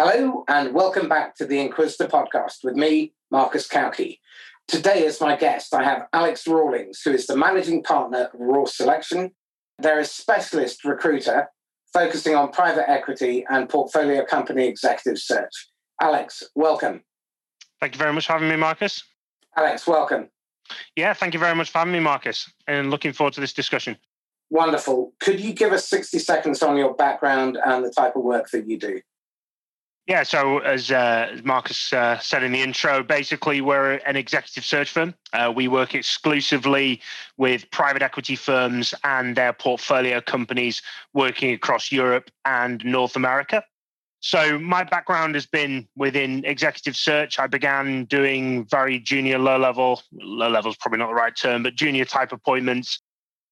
Hello, and welcome back to the Inquisitor podcast with me, Marcus Cauchi. Today, as my guest, I have Alex Rawlings, who is the managing partner of Raw Selection. They're a specialist recruiter focusing on private equity and portfolio company executive search. Alex, welcome. Thank you very much for having me, Marcus. Alex, welcome. Yeah, thank you very much for having me, Marcus, and looking forward to this discussion. Wonderful. Could you give us 60 seconds on your background and the type of work that you do? Yeah, so as uh, Marcus uh, said in the intro, basically we're an executive search firm. Uh, we work exclusively with private equity firms and their portfolio companies working across Europe and North America. So my background has been within executive search. I began doing very junior, low level, low level is probably not the right term, but junior type appointments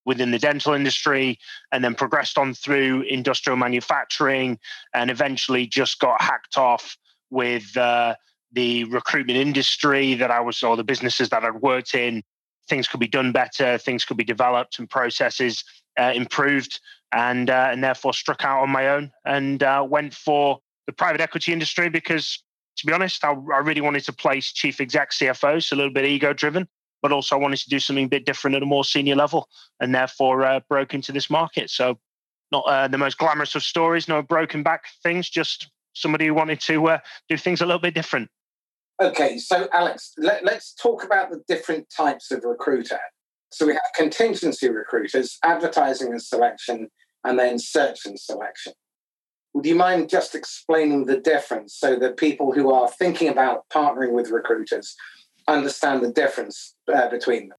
within the dental industry and then progressed on through industrial manufacturing and eventually just got hacked off with uh, the recruitment industry that I was, or the businesses that I'd worked in. Things could be done better, things could be developed, and processes uh, improved, and uh, and therefore struck out on my own and uh, went for the private equity industry because, to be honest, I, I really wanted to place chief exec CFO, so a little bit ego driven, but also I wanted to do something a bit different at a more senior level, and therefore uh, broke into this market. So, not uh, the most glamorous of stories, no broken back things, just somebody who wanted to uh, do things a little bit different. Okay, so Alex, let, us talk about the different types of recruiter. So we have contingency recruiters, advertising and selection, and then search and selection. Would you mind just explaining the difference so that people who are thinking about partnering with recruiters understand the difference uh, between them.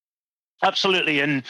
Absolutely, and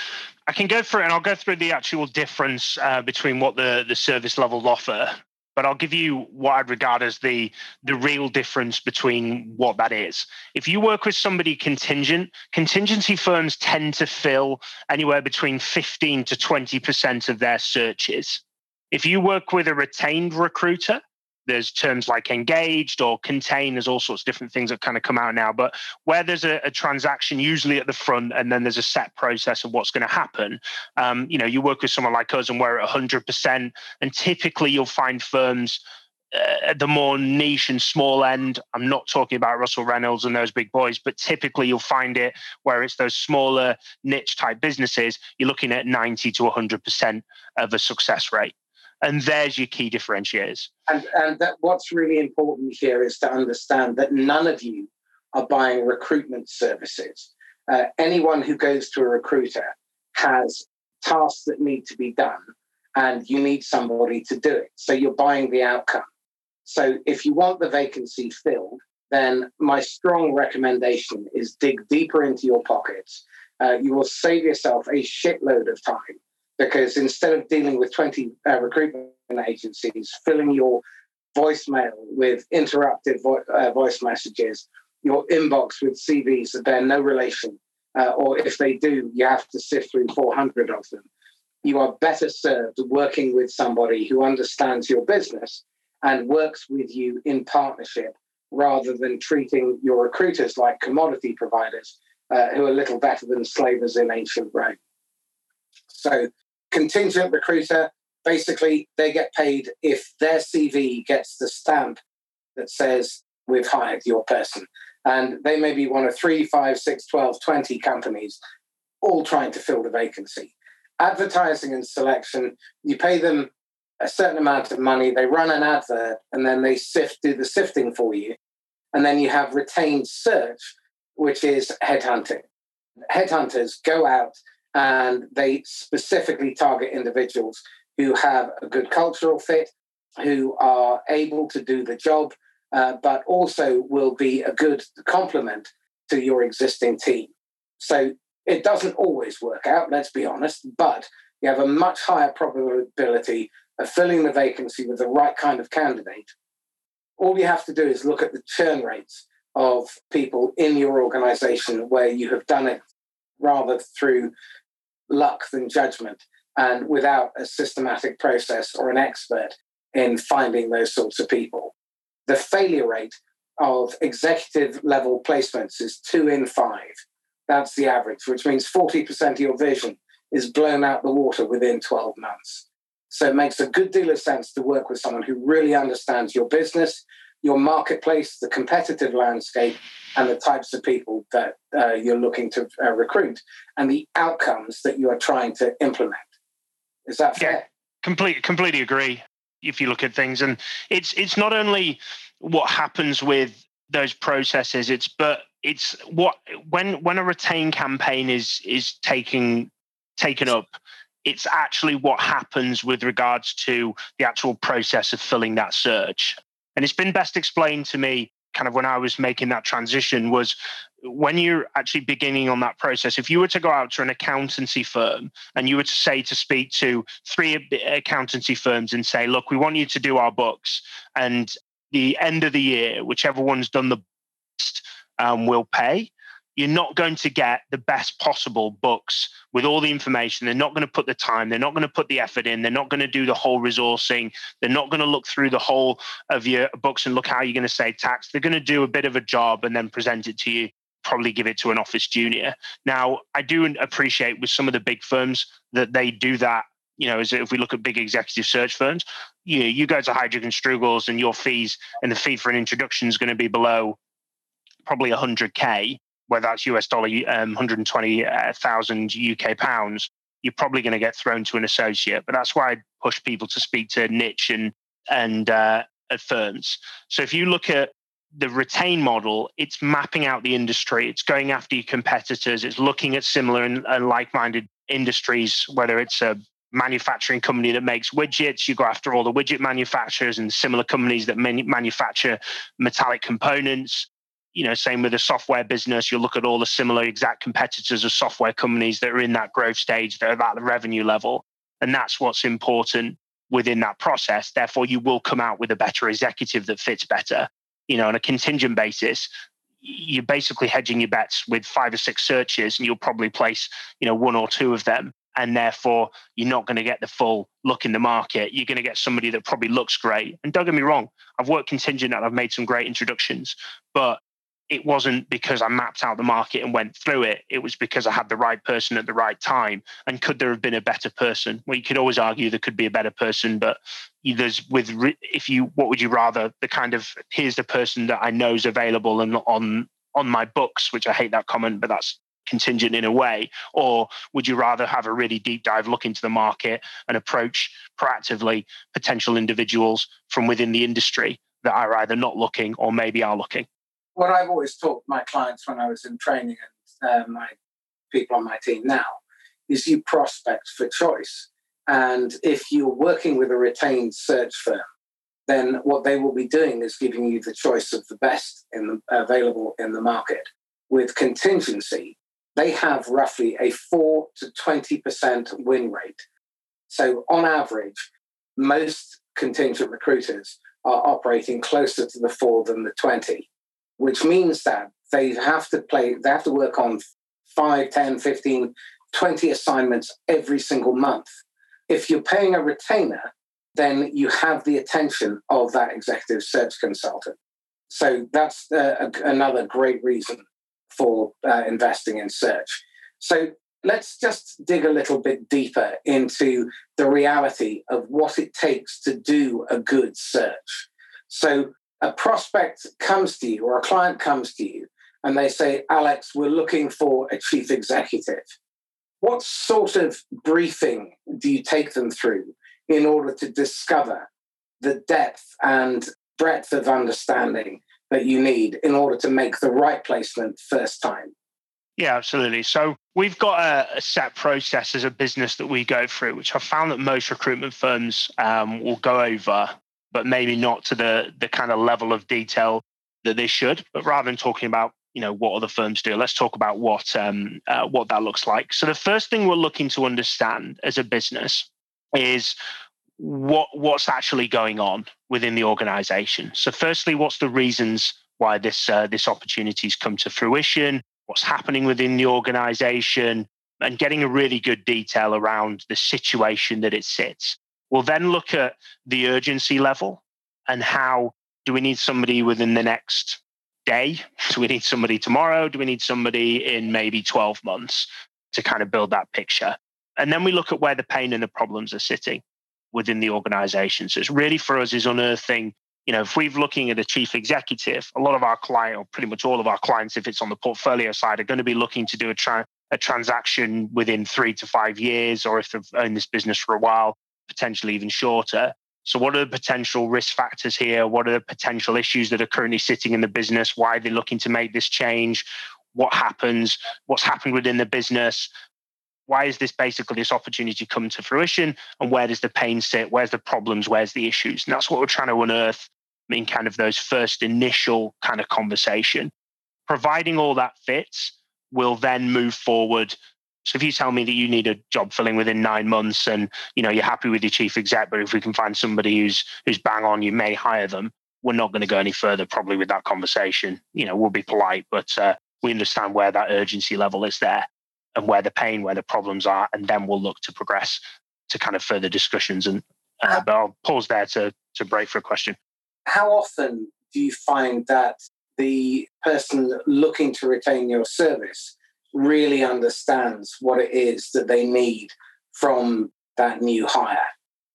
I can go through, and I'll go through the actual difference uh, between what the the service levels offer. But I'll give you what I'd regard as the the real difference between what that is. If you work with somebody contingent, contingency firms tend to fill anywhere between fifteen to twenty percent of their searches. If you work with a retained recruiter, there's terms like engaged or contain there's all sorts of different things that kind of come out now but where there's a, a transaction usually at the front and then there's a set process of what's going to happen um, you know you work with someone like us and we're at 100% and typically you'll find firms uh, the more niche and small end i'm not talking about russell reynolds and those big boys but typically you'll find it where it's those smaller niche type businesses you're looking at 90 to 100% of a success rate and there's your key differentiators. And, and that what's really important here is to understand that none of you are buying recruitment services. Uh, anyone who goes to a recruiter has tasks that need to be done, and you need somebody to do it. So you're buying the outcome. So if you want the vacancy filled, then my strong recommendation is dig deeper into your pockets. Uh, you will save yourself a shitload of time because instead of dealing with 20 uh, recruitment agencies, filling your voicemail with interrupted vo- uh, voice messages, your inbox with CVs that bear no relation, uh, or if they do, you have to sift through 400 of them. You are better served working with somebody who understands your business and works with you in partnership rather than treating your recruiters like commodity providers uh, who are little better than slavers in ancient Rome. So contingent recruiter, basically, they get paid if their CV gets the stamp that says, We've hired your person. And they may be one of three, five, six, 12, 20 companies all trying to fill the vacancy. Advertising and selection, you pay them a certain amount of money, they run an advert, and then they sift, do the sifting for you. And then you have retained search, which is headhunting. Headhunters go out and they specifically target individuals who have a good cultural fit, who are able to do the job, uh, but also will be a good complement to your existing team. So it doesn't always work out, let's be honest, but you have a much higher probability of filling the vacancy with the right kind of candidate. All you have to do is look at the churn rates of people in your organization where you have done it rather through luck than judgment and without a systematic process or an expert in finding those sorts of people. The failure rate of executive level placements is two in five. That's the average, which means 40% of your vision is blown out the water within 12 months. So it makes a good deal of sense to work with someone who really understands your business, your marketplace, the competitive landscape, and the types of people that uh, you're looking to uh, recruit, and the outcomes that you are trying to implement. Is that fair? Yeah, completely, completely agree. If you look at things, and it's it's not only what happens with those processes, it's but it's what when when a retain campaign is is taking taken up it's actually what happens with regards to the actual process of filling that search. And it's been best explained to me kind of when I was making that transition was when you're actually beginning on that process, if you were to go out to an accountancy firm and you were to say to speak to three accountancy firms and say, look, we want you to do our books and the end of the year, whichever one's done the best um, will pay you're not going to get the best possible books with all the information. They're not going to put the time, they're not going to put the effort in, they're not going to do the whole resourcing, they're not going to look through the whole of your books and look how you're going to save tax. They're going to do a bit of a job and then present it to you. Probably give it to an office junior. Now, I do appreciate with some of the big firms that they do that you know, if we look at big executive search firms, you you go to Heidrick and and your fees and the fee for an introduction is going to be below probably 100k whether that's US dollar, um, 120,000 UK pounds, you're probably going to get thrown to an associate. But that's why I push people to speak to niche and and uh, firms. So if you look at the retain model, it's mapping out the industry. It's going after your competitors. It's looking at similar and, and like-minded industries, whether it's a manufacturing company that makes widgets. You go after all the widget manufacturers and similar companies that manufacture metallic components you know, same with the software business, you'll look at all the similar exact competitors of software companies that are in that growth stage, that are at the revenue level. And that's what's important within that process. Therefore, you will come out with a better executive that fits better. You know, on a contingent basis, you're basically hedging your bets with five or six searches, and you'll probably place, you know, one or two of them. And therefore, you're not going to get the full look in the market. You're going to get somebody that probably looks great. And don't get me wrong, I've worked contingent and I've made some great introductions, but it wasn't because I mapped out the market and went through it. It was because I had the right person at the right time. And could there have been a better person? Well, you could always argue there could be a better person, but there's with if you what would you rather the kind of here's the person that I know is available and on on my books, which I hate that comment, but that's contingent in a way, or would you rather have a really deep dive look into the market and approach proactively potential individuals from within the industry that are either not looking or maybe are looking? What I've always taught my clients when I was in training and uh, my people on my team now is you prospect for choice. And if you're working with a retained search firm, then what they will be doing is giving you the choice of the best in the, available in the market. With contingency, they have roughly a 4 to 20% win rate. So, on average, most contingent recruiters are operating closer to the 4 than the 20 which means that they have to play, they have to work on 5, 10, 15, 20 assignments every single month. If you're paying a retainer, then you have the attention of that executive search consultant. So that's uh, a, another great reason for uh, investing in search. So let's just dig a little bit deeper into the reality of what it takes to do a good search. So a prospect comes to you or a client comes to you and they say, Alex, we're looking for a chief executive. What sort of briefing do you take them through in order to discover the depth and breadth of understanding that you need in order to make the right placement first time? Yeah, absolutely. So we've got a, a, set process as a business that we go through, which I found that most recruitment firms um, will go over but maybe not to the the kind of level of detail that they should. But rather than talking about you know what other firms do, let's talk about what um, uh, what that looks like. So the first thing we're looking to understand as a business is what what's actually going on within the organization. So firstly, what's the reasons why this uh, this opportunity's come to fruition? What's happening within the organization? And getting a really good detail around the situation that it sits. We'll then look at the urgency level and how do we need somebody within the next day? Do we need somebody tomorrow? Do we need somebody in maybe 12 months to kind of build that picture? And then we look at where the pain and the problems are sitting within the organization. So it's really for us is unearthing, you know, if we're looking at a chief executive, a lot of our client, or pretty much all of our clients, if it's on the portfolio side, are going to be looking to do a, tra- a transaction within three to five years, or if they've owned this business for a while, potentially even shorter. So, what are the potential risk factors here? What are the potential issues that are currently sitting in the business? Why are they looking to make this change? What happens? What's happened within the business? Why is this basically this opportunity come to fruition? And where does the pain sit? Where's the problems? Where's the issues? And that's what we're trying to unearth in kind of those first initial kind of conversation. Providing all that fits, we'll then move forward. So if you tell me that you need a job filling within nine months and you know you're happy with your chief exec, but if we can find somebody who's who's bang on, you may hire them. We're not going to go any further probably with that conversation. You know, we'll be polite, but uh, we understand where that urgency level is there and where the pain, where the problems are, and then we'll look to progress to kind of further discussions. And uh, but I'll pause there to to break for a question how often do you find that the person looking to retain your service really understands what it is that they need from that new hire?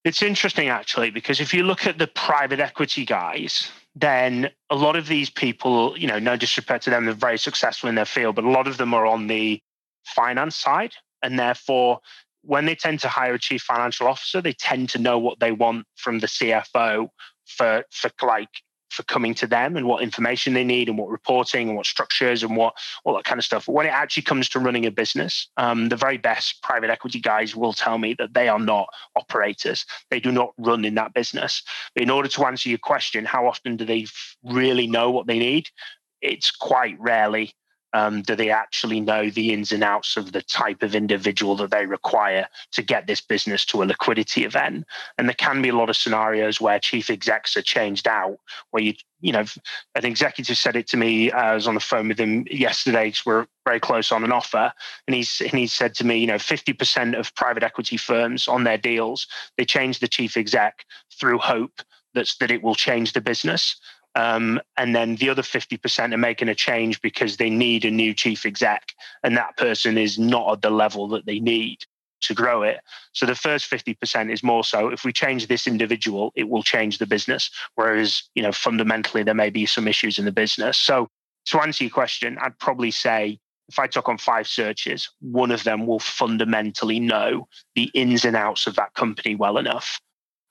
It's interesting actually, because if you look at the private equity guys, then a lot of these people, you know, no disrespect to them, they're very successful in their field, but a lot of them are on the finance side. And therefore, when they tend to hire a chief financial officer, they tend to know what they want from the CFO for for like for coming to them and what information they need and what reporting and what structures and what all that kind of stuff. When it actually comes to running a business, um, the very best private equity guys will tell me that they are not operators. They do not run in that business. But in order to answer your question, how often do they really know what they need? It's quite rarely um, do they actually know the ins and outs of the type of individual that they require to get this business to a liquidity event? And there can be a lot of scenarios where chief execs are changed out, where you, you know, an executive said it to me. Uh, I was on the phone with him yesterday because we're very close on an offer, and he's and he said to me, you know, fifty percent of private equity firms on their deals they change the chief exec through hope that's that it will change the business. Um, and then the other 50% are making a change because they need a new chief exec, and that person is not at the level that they need to grow it. So the first 50% is more so if we change this individual, it will change the business. Whereas, you know, fundamentally, there may be some issues in the business. So to answer your question, I'd probably say if I took on five searches, one of them will fundamentally know the ins and outs of that company well enough.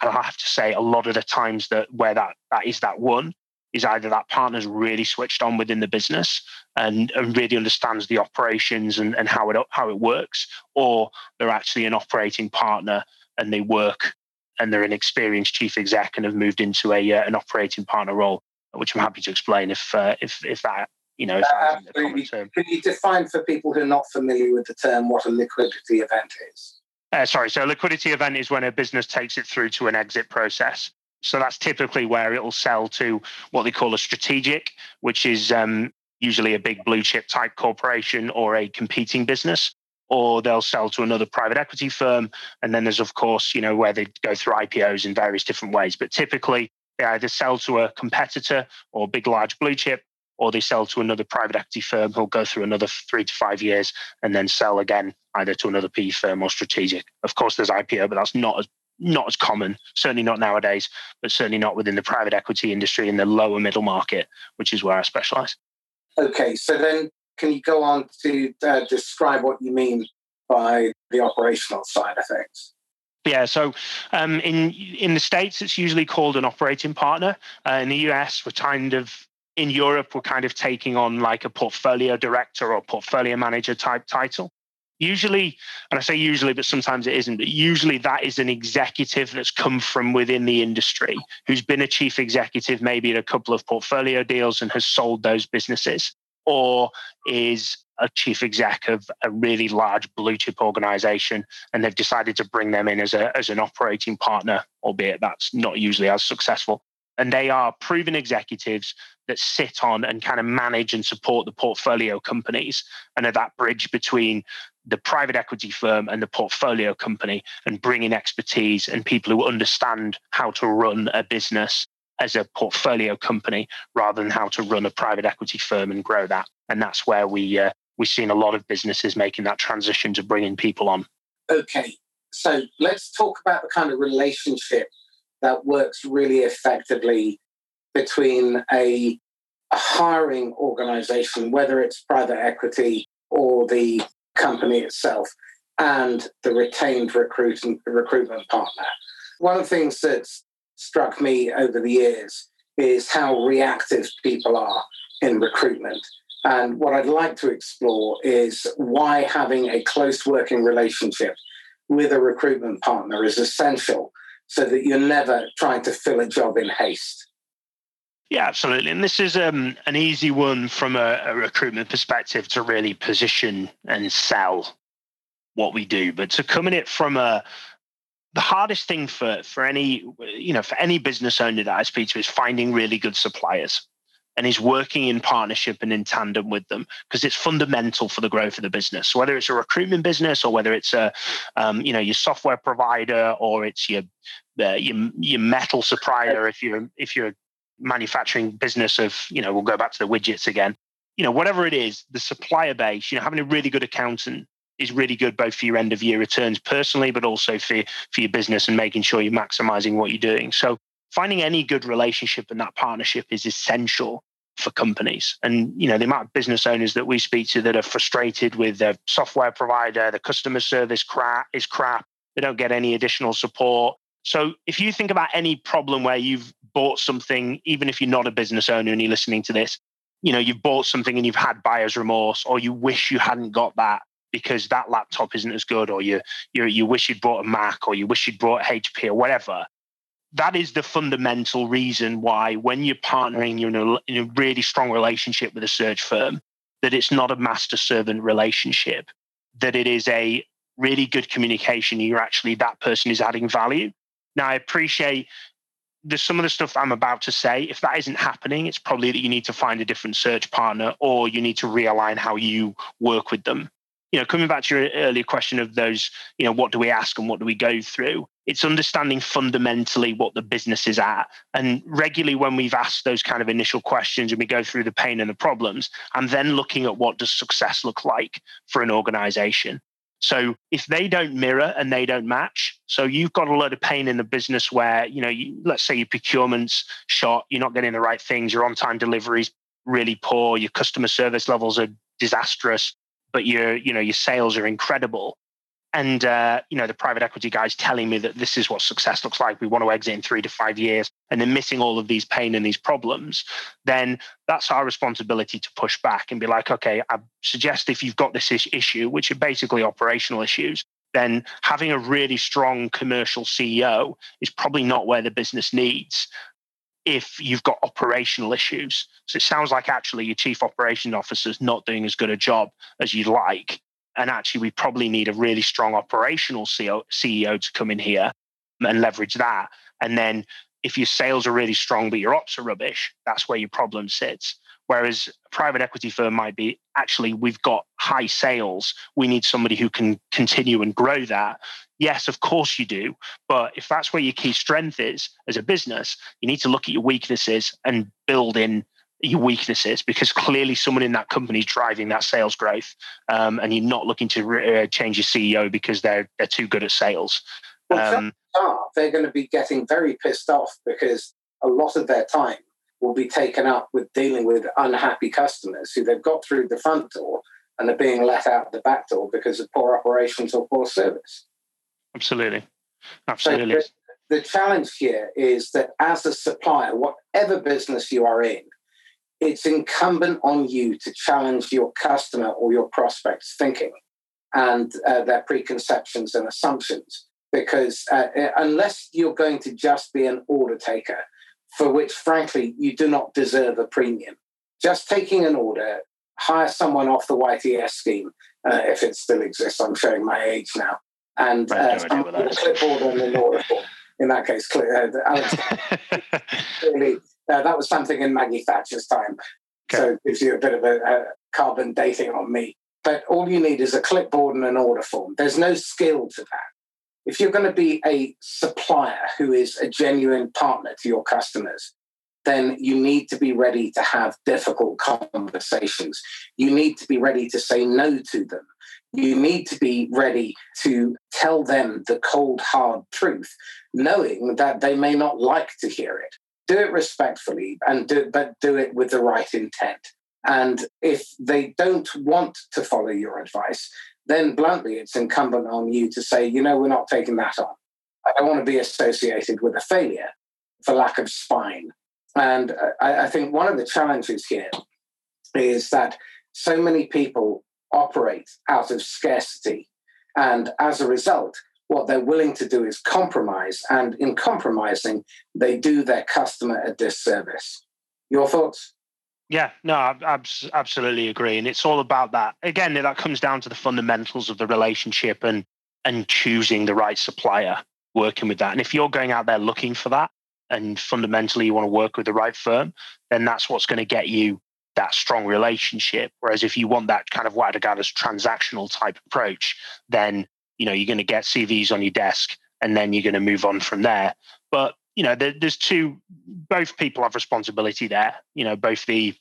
And I have to say, a lot of the times that where that that is that one, is either that partner's really switched on within the business and, and really understands the operations and, and how it how it works, or they're actually an operating partner and they work and they're an experienced chief exec and have moved into a uh, an operating partner role, which I'm happy to explain if uh, if if that you know. Uh, absolutely. Can you define for people who are not familiar with the term what a liquidity event is? Uh, sorry, so a liquidity event is when a business takes it through to an exit process. So that's typically where it will sell to what they call a strategic, which is um, usually a big blue chip type corporation or a competing business, or they'll sell to another private equity firm. And then there's, of course, you know, where they go through IPOs in various different ways. But typically, they either sell to a competitor or big, large blue chip, or they sell to another private equity firm who'll go through another three to five years and then sell again either to another PE firm or strategic. Of course, there's IPO, but that's not as not as common, certainly not nowadays, but certainly not within the private equity industry in the lower middle market, which is where I specialize. Okay, so then can you go on to uh, describe what you mean by the operational side of things? Yeah, so um, in in the states, it's usually called an operating partner. Uh, in the US, we're kind of in Europe, we're kind of taking on like a portfolio director or portfolio manager type title usually and i say usually but sometimes it isn't but usually that is an executive that's come from within the industry who's been a chief executive maybe in a couple of portfolio deals and has sold those businesses or is a chief exec of a really large blue chip organization and they've decided to bring them in as a as an operating partner albeit that's not usually as successful. And they are proven executives that sit on and kind of manage and support the portfolio companies and are that bridge between the private equity firm and the portfolio company and bring in expertise and people who understand how to run a business as a portfolio company rather than how to run a private equity firm and grow that. And that's where we uh, we've seen a lot of businesses making that transition to bringing people on. Okay, so let's talk about the kind of relationship that works really effectively between a, a hiring organization, whether it's private equity or the company itself, and the retained recruit recruitment partner. One of the things that's struck me over the years is how reactive people are in recruitment. And what I'd like to explore is why having a close working relationship with a recruitment partner is essential so that you're never trying to fill a job in haste. Yeah, absolutely. And this is um, an easy one from a, a, recruitment perspective to really position and sell what we do. But to come in it from a the hardest thing for for any you know for any business owner that I speak to is finding really good suppliers and is working in partnership and in tandem with them because it's fundamental for the growth of the business. So whether it's a recruitment business or whether it's a um, you know your software provider or it's your uh, your, your metal supplier if you're if you're manufacturing business of you know we'll go back to the widgets again you know whatever it is the supplier base you know having a really good accountant is really good both for your end of year returns personally but also for for your business and making sure you're maximizing what you're doing so finding any good relationship and that partnership is essential for companies. And you know, the amount of business owners that we speak to that are frustrated with their software provider, the customer service crap is crap. They don't get any additional support. So if you think about any problem where you've bought something, even if you're not a business owner and you're listening to this, you know, you've bought something and you've had buyer's remorse, or you wish you hadn't got that because that laptop isn't as good, or you you you wish you'd bought a Mac, or you wish you'd bought HP or whatever that is the fundamental reason why when you're partnering you're in a, in a really strong relationship with a search firm that it's not a master servant relationship that it is a really good communication you're actually that person is adding value. Now i appreciate there's some of the stuff i'm about to say if that isn't happening it's probably that you need to find a different search partner or you need to realign how you work with them you know, coming back to your earlier question of those, you know, what do we ask and what do we go through? It's understanding fundamentally what the business is at. And regularly, when we've asked those kind of initial questions and we go through the pain and the problems, and then looking at what does success look like for an organization. So if they don't mirror and they don't match, so you've got a lot of pain in the business where, you know, you, let's say your procurement's shot, you're not getting the right things, your on time deliveries really poor, your customer service levels are disastrous but your you know your sales are incredible and uh, you know the private equity guys telling me that this is what success looks like we want to exit in three to five years and they're missing all of these pain and these problems then that's our responsibility to push back and be like okay i suggest if you've got this issue which are basically operational issues then having a really strong commercial ceo is probably not where the business needs if you've got operational issues. So it sounds like actually your chief operations officer is not doing as good a job as you'd like. And actually, we probably need a really strong operational CEO, CEO to come in here and leverage that. And then if your sales are really strong, but your ops are rubbish, that's where your problem sits. Whereas a private equity firm might be actually, we've got high sales. We need somebody who can continue and grow that. Yes, of course you do. But if that's where your key strength is as a business, you need to look at your weaknesses and build in your weaknesses because clearly someone in that company is driving that sales growth um, and you're not looking to re- uh, change your ceo because they're they're too good at sales well, um, they're going to be getting very pissed off because a lot of their time will be taken up with dealing with unhappy customers who they've got through the front door and are being let out the back door because of poor operations or poor service. Absolutely. Absolutely. So the, the challenge here is that as a supplier, whatever business you are in, it's incumbent on you to challenge your customer or your prospect's thinking and uh, their preconceptions and assumptions. Because uh, unless you're going to just be an order taker, for which, frankly, you do not deserve a premium. Just taking an order, hire someone off the YTS scheme, uh, if it still exists. I'm showing my age now. And uh, a clipboard and an order form. In that case, uh, Alex, clearly, uh, that was something in Maggie Thatcher's time. Okay. So it gives you a bit of a, a carbon dating on me. But all you need is a clipboard and an order form. There's no skill to that if you're going to be a supplier who is a genuine partner to your customers, then you need to be ready to have difficult conversations. You need to be ready to say no to them. You need to be ready to tell them the cold, hard truth, knowing that they may not like to hear it. Do it respectfully and do but do it with the right intent. And if they don't want to follow your advice, then bluntly, it's incumbent on you to say, you know, we're not taking that on. I don't want to be associated with a failure for lack of spine. And I, I think one of the challenges here is that so many people operate out of scarcity. And as a result, what they're willing to do is compromise. And in compromising, they do their customer a disservice. Your thoughts? Yeah, no, I, I absolutely agree, and it's all about that. Again, that comes down to the fundamentals of the relationship and and choosing the right supplier, working with that. And if you're going out there looking for that, and fundamentally you want to work with the right firm, then that's what's going to get you that strong relationship. Whereas if you want that kind of what I'd regard as transactional type approach, then you know you're going to get CVs on your desk, and then you're going to move on from there. But you know, there, there's two. Both people have responsibility there. You know, both the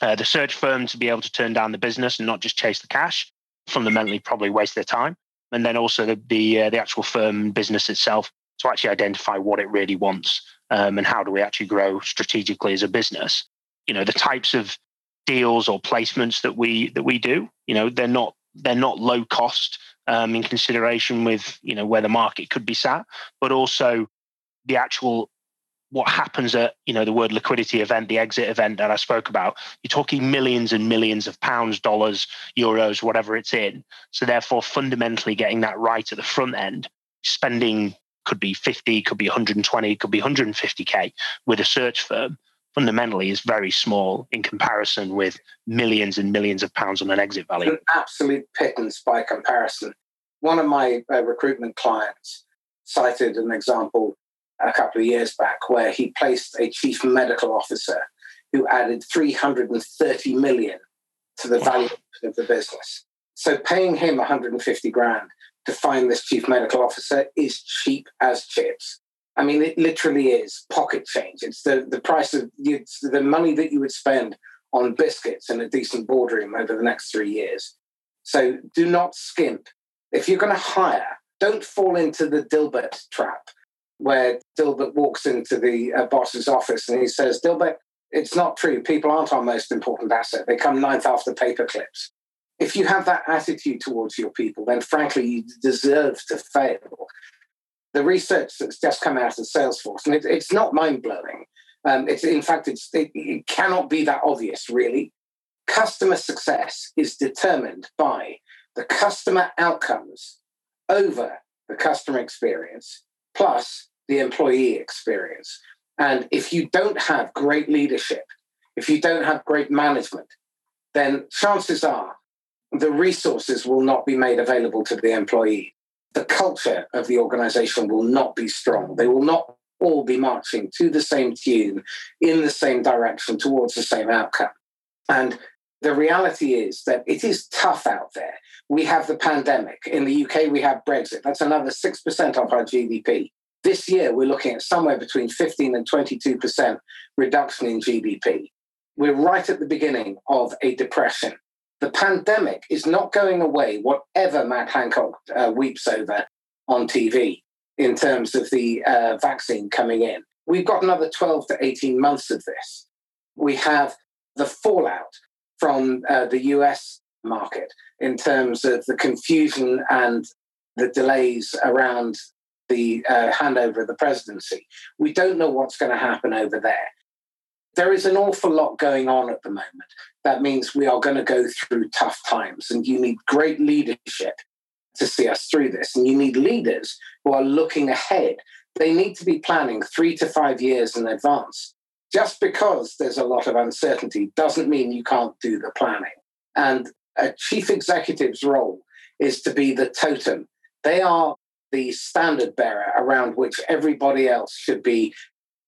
uh, the search firm to be able to turn down the business and not just chase the cash. Fundamentally, probably waste their time, and then also the the, uh, the actual firm business itself to actually identify what it really wants um, and how do we actually grow strategically as a business. You know, the types of deals or placements that we that we do. You know, they're not they're not low cost um, in consideration with you know where the market could be sat, but also the actual what happens at you know the word liquidity event the exit event that i spoke about. You're talking millions and millions of pounds dollars euros whatever it's in. So therefore fundamentally getting that right at the front end spending could be 50 could be 120 could be 150k with a search firm fundamentally is very small in comparison with millions and millions of pounds on an exit value. An absolute pittance by comparison one of my uh, recruitment clients cited an example a couple of years back where he placed a chief medical officer who added 330 million to the value of the business. So paying him 150 grand to find this chief medical officer is cheap as chips. I mean, it literally is pocket change. It's the, the price of the money that you would spend on biscuits in a decent boardroom over the next three years. So do not skimp. If you're going to hire, don't fall into the Dilbert trap where Dilbert walks into the uh, boss's office and he says, Dilbert, it's not true. People aren't our most important asset. They come ninth after paperclips. If you have that attitude towards your people, then frankly, you deserve to fail. The research that's just come out of Salesforce, and it, it's not mind blowing. Um, it's in fact, it's, it, it cannot be that obvious, really. Customer success is determined by the customer outcomes over the customer experience plus the employee experience. And if you don't have great leadership, if you don't have great management, then chances are the resources will not be made available to the employee. The culture of the organization will not be strong. They will not all be marching to the same tune in the same direction towards the same outcome. And the reality is that it is tough out there. We have the pandemic. In the UK, we have Brexit. That's another 6% of our GDP. This year, we're looking at somewhere between 15 and 22% reduction in GDP. We're right at the beginning of a depression. The pandemic is not going away, whatever Matt Hancock uh, weeps over on TV in terms of the uh, vaccine coming in. We've got another 12 to 18 months of this. We have the fallout from uh, the US market in terms of the confusion and the delays around the uh, handover of the presidency. We don't know what's going to happen over there. There is an awful lot going on at the moment. That means we are going to go through tough times, and you need great leadership to see us through this. And you need leaders who are looking ahead. They need to be planning three to five years in advance. Just because there's a lot of uncertainty doesn't mean you can't do the planning. And a chief executive's role is to be the totem. They are the standard bearer around which everybody else should be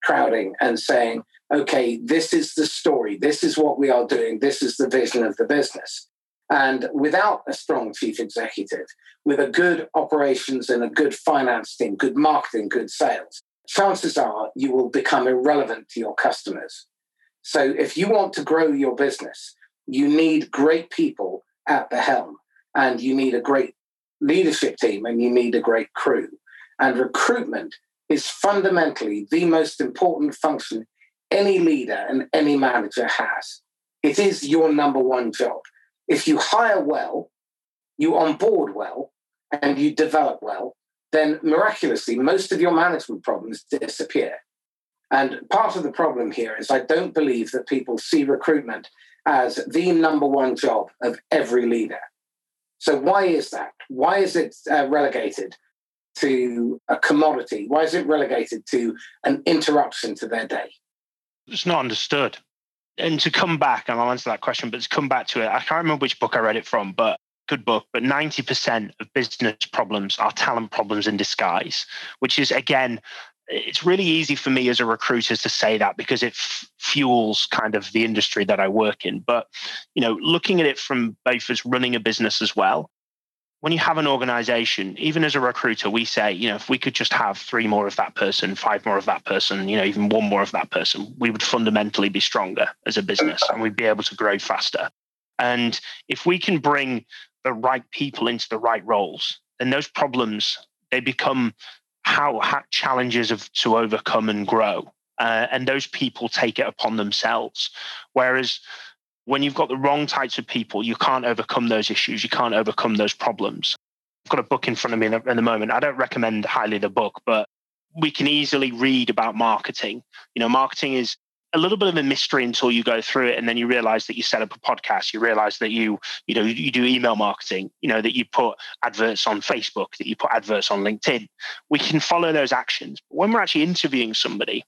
crowding and saying, okay, this is the story, this is what we are doing, this is the vision of the business. And without a strong chief executive, with a good operations and a good finance team, good marketing, good sales, chances are you will become irrelevant to your customers. So if you want to grow your business, you need great people at the helm and you need a great leadership team and you need a great crew. And recruitment is fundamentally the most important function any leader and any manager has. It is your number one job. If you hire well, you onboard well, and you develop well, then miraculously, most of your management problems disappear. And part of the problem here is I don't believe that people see recruitment as the number one job of every leader. So, why is that? Why is it uh, relegated to a commodity? Why is it relegated to an interruption to their day? It's not understood. And to come back, and I'll answer that question, but to come back to it, I can't remember which book I read it from, but good book, but 90% of business problems are talent problems in disguise, which is, again, it's really easy for me as a recruiter to say that because it f- fuels kind of the industry that I work in. But, you know, looking at it from both as running a business as well, when you have an organization, even as a recruiter, we say, you know, if we could just have three more of that person, five more of that person, you know, even one more of that person, we would fundamentally be stronger as a business and we'd be able to grow faster. And if we can bring the right people into the right roles, then those problems they become how, how challenges of to overcome and grow. Uh, and those people take it upon themselves. Whereas when you've got the wrong types of people, you can't overcome those issues. You can't overcome those problems. I've got a book in front of me in in the moment. I don't recommend highly the book, but we can easily read about marketing. You know, marketing is a little bit of a mystery until you go through it and then you realize that you set up a podcast. You realize that you you know you do email marketing you know that you put adverts on facebook that you put adverts on linkedin. We can follow those actions. But when we're actually interviewing somebody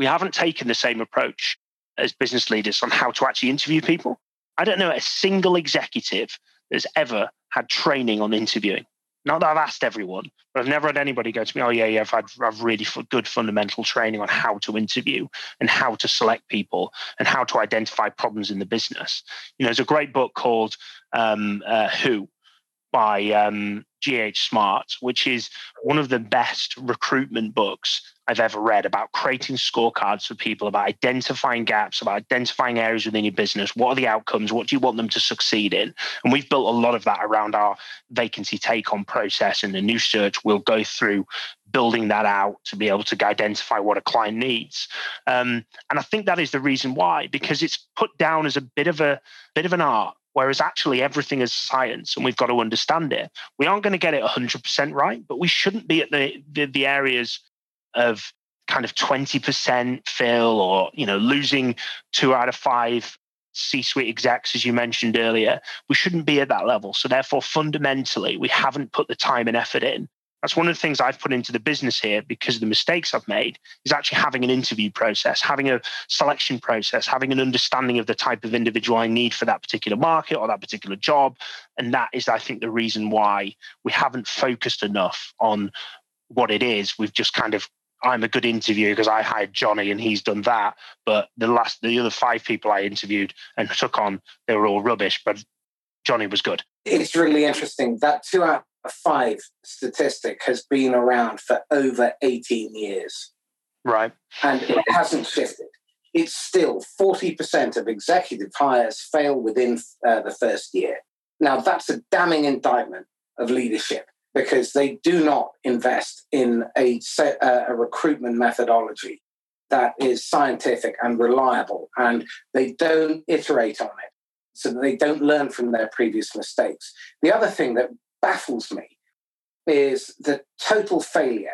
we haven't taken the same approach as business leaders on how to actually interview people. I don't know a single executive that's ever had training on interviewing not that I've asked everyone, but I've never had anybody go to me, oh, yeah, yeah, I've had I've really good fundamental training on how to interview and how to select people and how to identify problems in the business. You know, there's a great book called um, uh, Who by um, G.H. Smart, which is one of the best recruitment books I've ever read about creating scorecards for people, about identifying gaps, about identifying areas within your business. What are the outcomes? What do you want them to succeed in? And we've built a lot of that around our vacancy take on process. And the new search We'll go through building that out to be able to identify what a client needs. Um, and I think that is the reason why, because it's put down as a bit of a bit of an art whereas actually everything is science and we've got to understand it. We aren't going to get it 100% right, but we shouldn't be at the, the, the areas of kind of 20% fill or, you know, losing two out of five C-suite execs, as you mentioned earlier. We shouldn't be at that level. So therefore, fundamentally, we haven't put the time and effort in that's one of the things I've put into the business here because of the mistakes I've made is actually having an interview process, having a selection process, having an understanding of the type of individual I need for that particular market or that particular job. And that is, I think, the reason why we haven't focused enough on what it is. We've just kind of I'm a good interviewer because I hired Johnny and he's done that. But the last, the other five people I interviewed and took on, they were all rubbish. But Johnny was good. It's really interesting that two out five statistic has been around for over 18 years. Right. And it hasn't shifted. It's still 40% of executive hires fail within uh, the first year. Now, that's a damning indictment of leadership because they do not invest in a, uh, a recruitment methodology that is scientific and reliable, and they don't iterate on it so that they don't learn from their previous mistakes. The other thing that baffles me is the total failure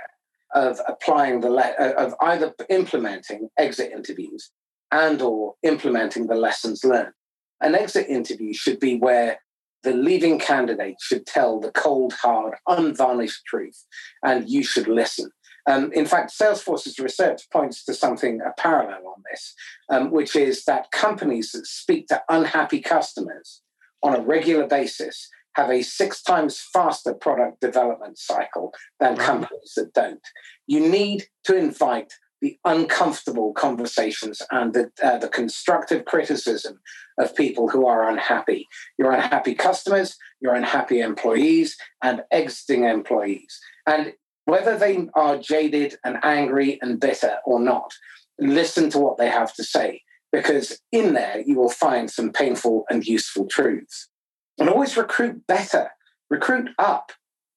of applying the le- uh, of either implementing exit interviews and or implementing the lessons learned. An exit interview should be where the leaving candidate should tell the cold, hard, unvarnished truth, and you should listen. Um, in fact, Salesforce's research points to something, a parallel on this, um, which is that companies that speak to unhappy customers on a regular basis have a six times faster product development cycle than companies that don't. You need to invite the uncomfortable conversations and the, uh, the constructive criticism of people who are unhappy. Your unhappy customers, your unhappy employees, and exiting employees. And whether they are jaded and angry and bitter or not, listen to what they have to say, because in there you will find some painful and useful truths and always recruit better, recruit up.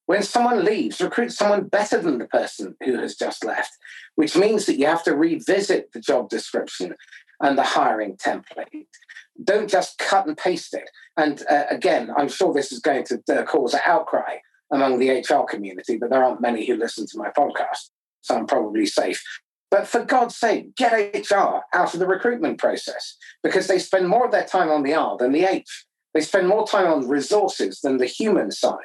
When someone leaves, recruit someone better than the person who has just left, which means that you have to revisit the job description and the hiring template. Don't just cut and paste it. And uh, again, I'm sure this is going to uh, cause an outcry among the HR community, but there aren't many who listen to my podcast, so I'm probably safe. But for God's sake, get HR out of the recruitment process because they spend more of their time on the R than the H. They spend more time on resources than the human side.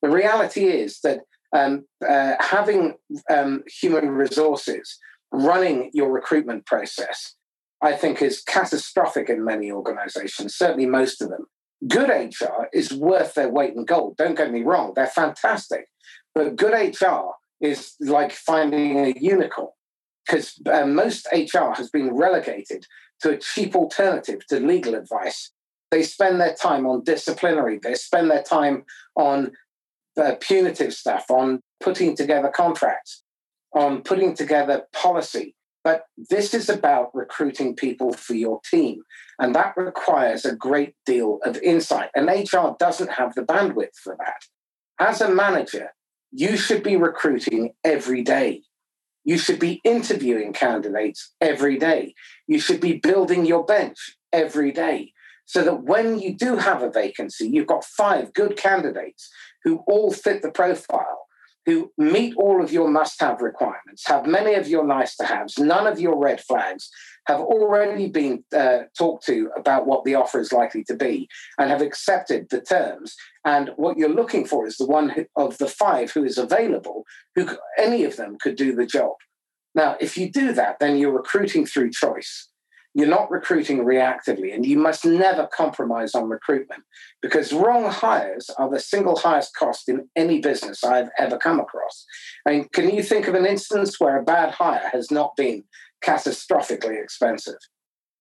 The reality is that um, uh, having um, human resources running your recruitment process, I think, is catastrophic in many organizations, certainly most of them. Good HR is worth their weight in gold. Don't get me wrong, they're fantastic. But good HR is like finding a unicorn because uh, most HR has been relegated to a cheap alternative to legal advice. They spend their time on disciplinary, they spend their time on uh, punitive stuff, on putting together contracts, on putting together policy. But this is about recruiting people for your team. And that requires a great deal of insight. And HR doesn't have the bandwidth for that. As a manager, you should be recruiting every day. You should be interviewing candidates every day. You should be building your bench every day so that when you do have a vacancy, you've got five good candidates who all fit the profile, who meet all of your must have requirements, have many of your nice to haves, none of your red flags, have already been uh, talked to about what the offer is likely to be and have accepted the terms. And what you're looking for is the one who, of the five who is available, who any of them could do the job. Now, if you do that, then you're recruiting through choice. You're not recruiting reactively, and you must never compromise on recruitment because wrong hires are the single highest cost in any business I've ever come across. I mean, can you think of an instance where a bad hire has not been catastrophically expensive.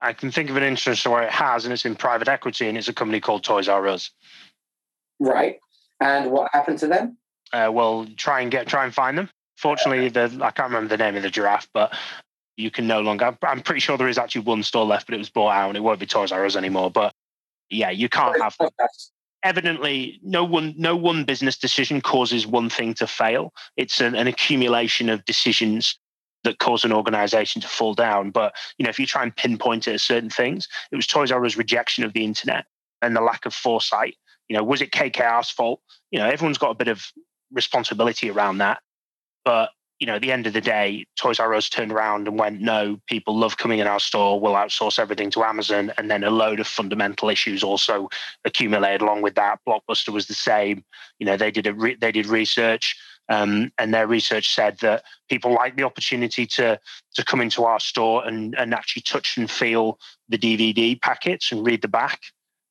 I can think of an instance where it has, and it's in private equity, and it's a company called Toys R Us. Right. And what happened to them? Uh, well, try and get try and find them. Fortunately, the I can't remember the name of the giraffe, but you can no longer. I'm pretty sure there is actually one store left, but it was bought out, and it won't be Toys R Us anymore. But yeah, you can't have. Them. Evidently, no one no one business decision causes one thing to fail. It's an, an accumulation of decisions that cause an organization to fall down. But you know, if you try and pinpoint it at certain things, it was Toys R Us rejection of the internet and the lack of foresight. You know, was it KKR's fault? You know, everyone's got a bit of responsibility around that. But you know, at the end of the day, Toys R Us turned around and went, no, people love coming in our store. We'll outsource everything to Amazon. And then a load of fundamental issues also accumulated along with that. Blockbuster was the same. You know, they did a re- they did research um, and their research said that people like the opportunity to to come into our store and, and actually touch and feel the DVD packets and read the back,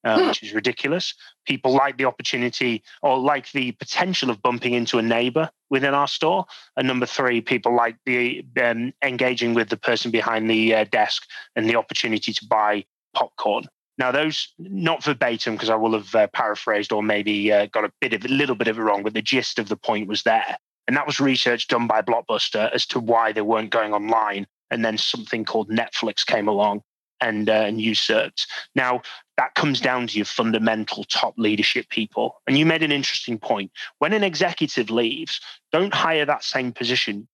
um, which is ridiculous. People like the opportunity or like the potential of bumping into a neighbor within our store. And number three, people like the um, engaging with the person behind the uh, desk and the opportunity to buy popcorn. Now, those not verbatim because I will have uh, paraphrased or maybe uh, got a bit of a little bit of it wrong, but the gist of the point was there. And that was research done by Blockbuster as to why they weren't going online. And then something called Netflix came along and, uh, and usurped. Now, that comes down to your fundamental top leadership people. And you made an interesting point. When an executive leaves, don't hire that same position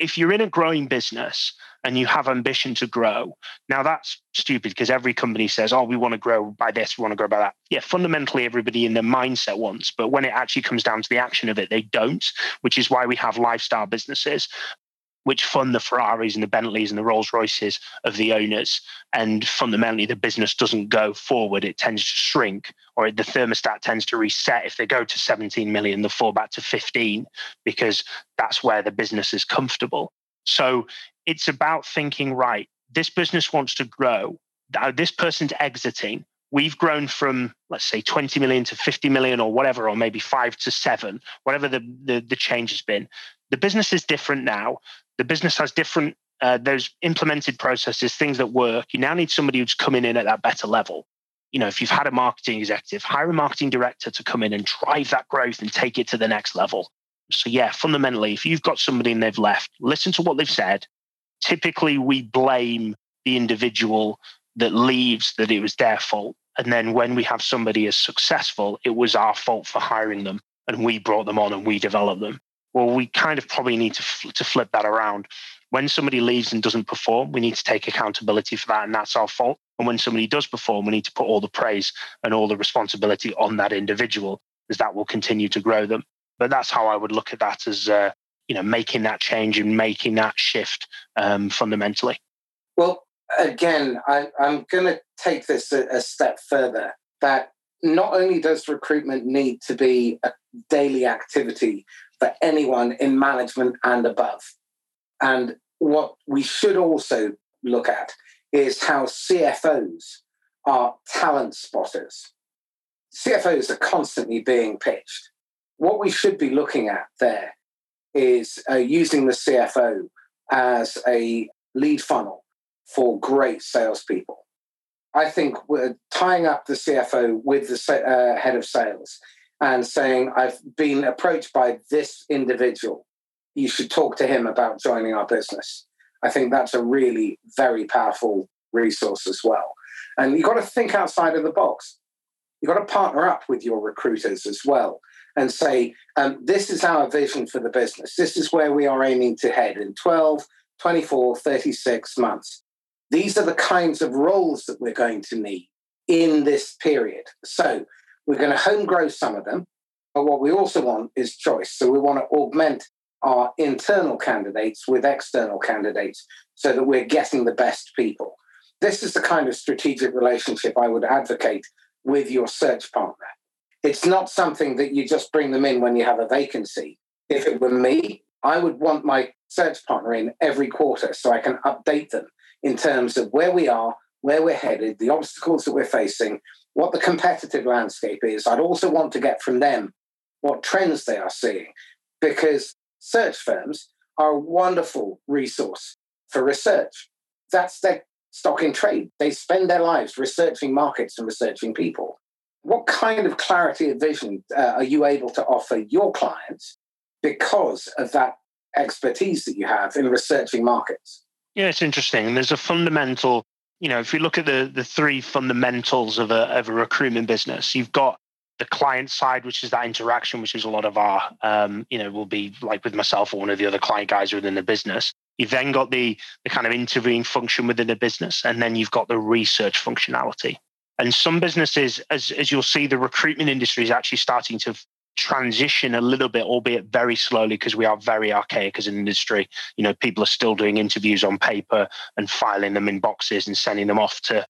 if you're in a growing business and you have ambition to grow, now that's stupid because every company says, oh, we want to grow by this, we want to grow by that. Yeah, fundamentally, everybody in their mindset wants, but when it actually comes down to the action of it, they don't, which is why we have lifestyle businesses which fund the Ferraris and the Bentleys and the Rolls Royces of the owners. And fundamentally, the business doesn't go forward, it tends to shrink, or the thermostat tends to reset. If they go to 17 million, they fall back to 15 because that's where the business is comfortable. So it's about thinking, right, this business wants to grow. This person's exiting. We've grown from, let's say, 20 million to 50 million or whatever, or maybe five to seven, whatever the, the, the change has been. The business is different now the business has different uh, those implemented processes, things that work. You now need somebody who's coming in at that better level. You know, if you've had a marketing executive, hire a marketing director to come in and drive that growth and take it to the next level. So, yeah, fundamentally, if you've got somebody and they've left, listen to what they've said. Typically, we blame the individual that leaves that it was their fault. And then when we have somebody as successful, it was our fault for hiring them and we brought them on and we developed them. Well, we kind of probably need to, fl- to flip that around. When somebody leaves and doesn't perform, we need to take accountability for that, and that's our fault. And when somebody does perform, we need to put all the praise and all the responsibility on that individual, as that will continue to grow them. But that's how I would look at that as uh, you know making that change and making that shift um, fundamentally. Well, again, I, am going to take this a, a step further. That not only does recruitment need to be a daily activity for anyone in management and above, and what we should also look at is how CFOs are talent spotters. CFOs are constantly being pitched. What we should be looking at there is uh, using the CFO as a lead funnel for great salespeople. I think we're tying up the CFO with the uh, head of sales and saying, I've been approached by this individual. You should talk to him about joining our business. I think that's a really very powerful resource as well. And you've got to think outside of the box. You've got to partner up with your recruiters as well and say, um, this is our vision for the business. This is where we are aiming to head in 12, 24, 36 months. These are the kinds of roles that we're going to need in this period. So we're going to home grow some of them. But what we also want is choice. So we want to augment our internal candidates with external candidates so that we're getting the best people. This is the kind of strategic relationship I would advocate with your search partner. It's not something that you just bring them in when you have a vacancy. If it were me, I would want my search partner in every quarter so I can update them in terms of where we are, where we're headed, the obstacles that we're facing, what the competitive landscape is. I'd also want to get from them what trends they are seeing because search firms are a wonderful resource for research. That's their stock in trade. They spend their lives researching markets and researching people. What kind of clarity of vision uh, are you able to offer your clients because of that expertise that you have in researching markets? Yeah, it's interesting. There's a fundamental, you know, if you look at the the three fundamentals of a of a recruitment business, you've got the client side, which is that interaction, which is a lot of our, um, you know, will be like with myself or one of the other client guys within the business. You've then got the the kind of interviewing function within the business, and then you've got the research functionality. And some businesses, as as you'll see, the recruitment industry is actually starting to transition a little bit, albeit very slowly, because we are very archaic as an industry. You know, people are still doing interviews on paper and filing them in boxes and sending them off to,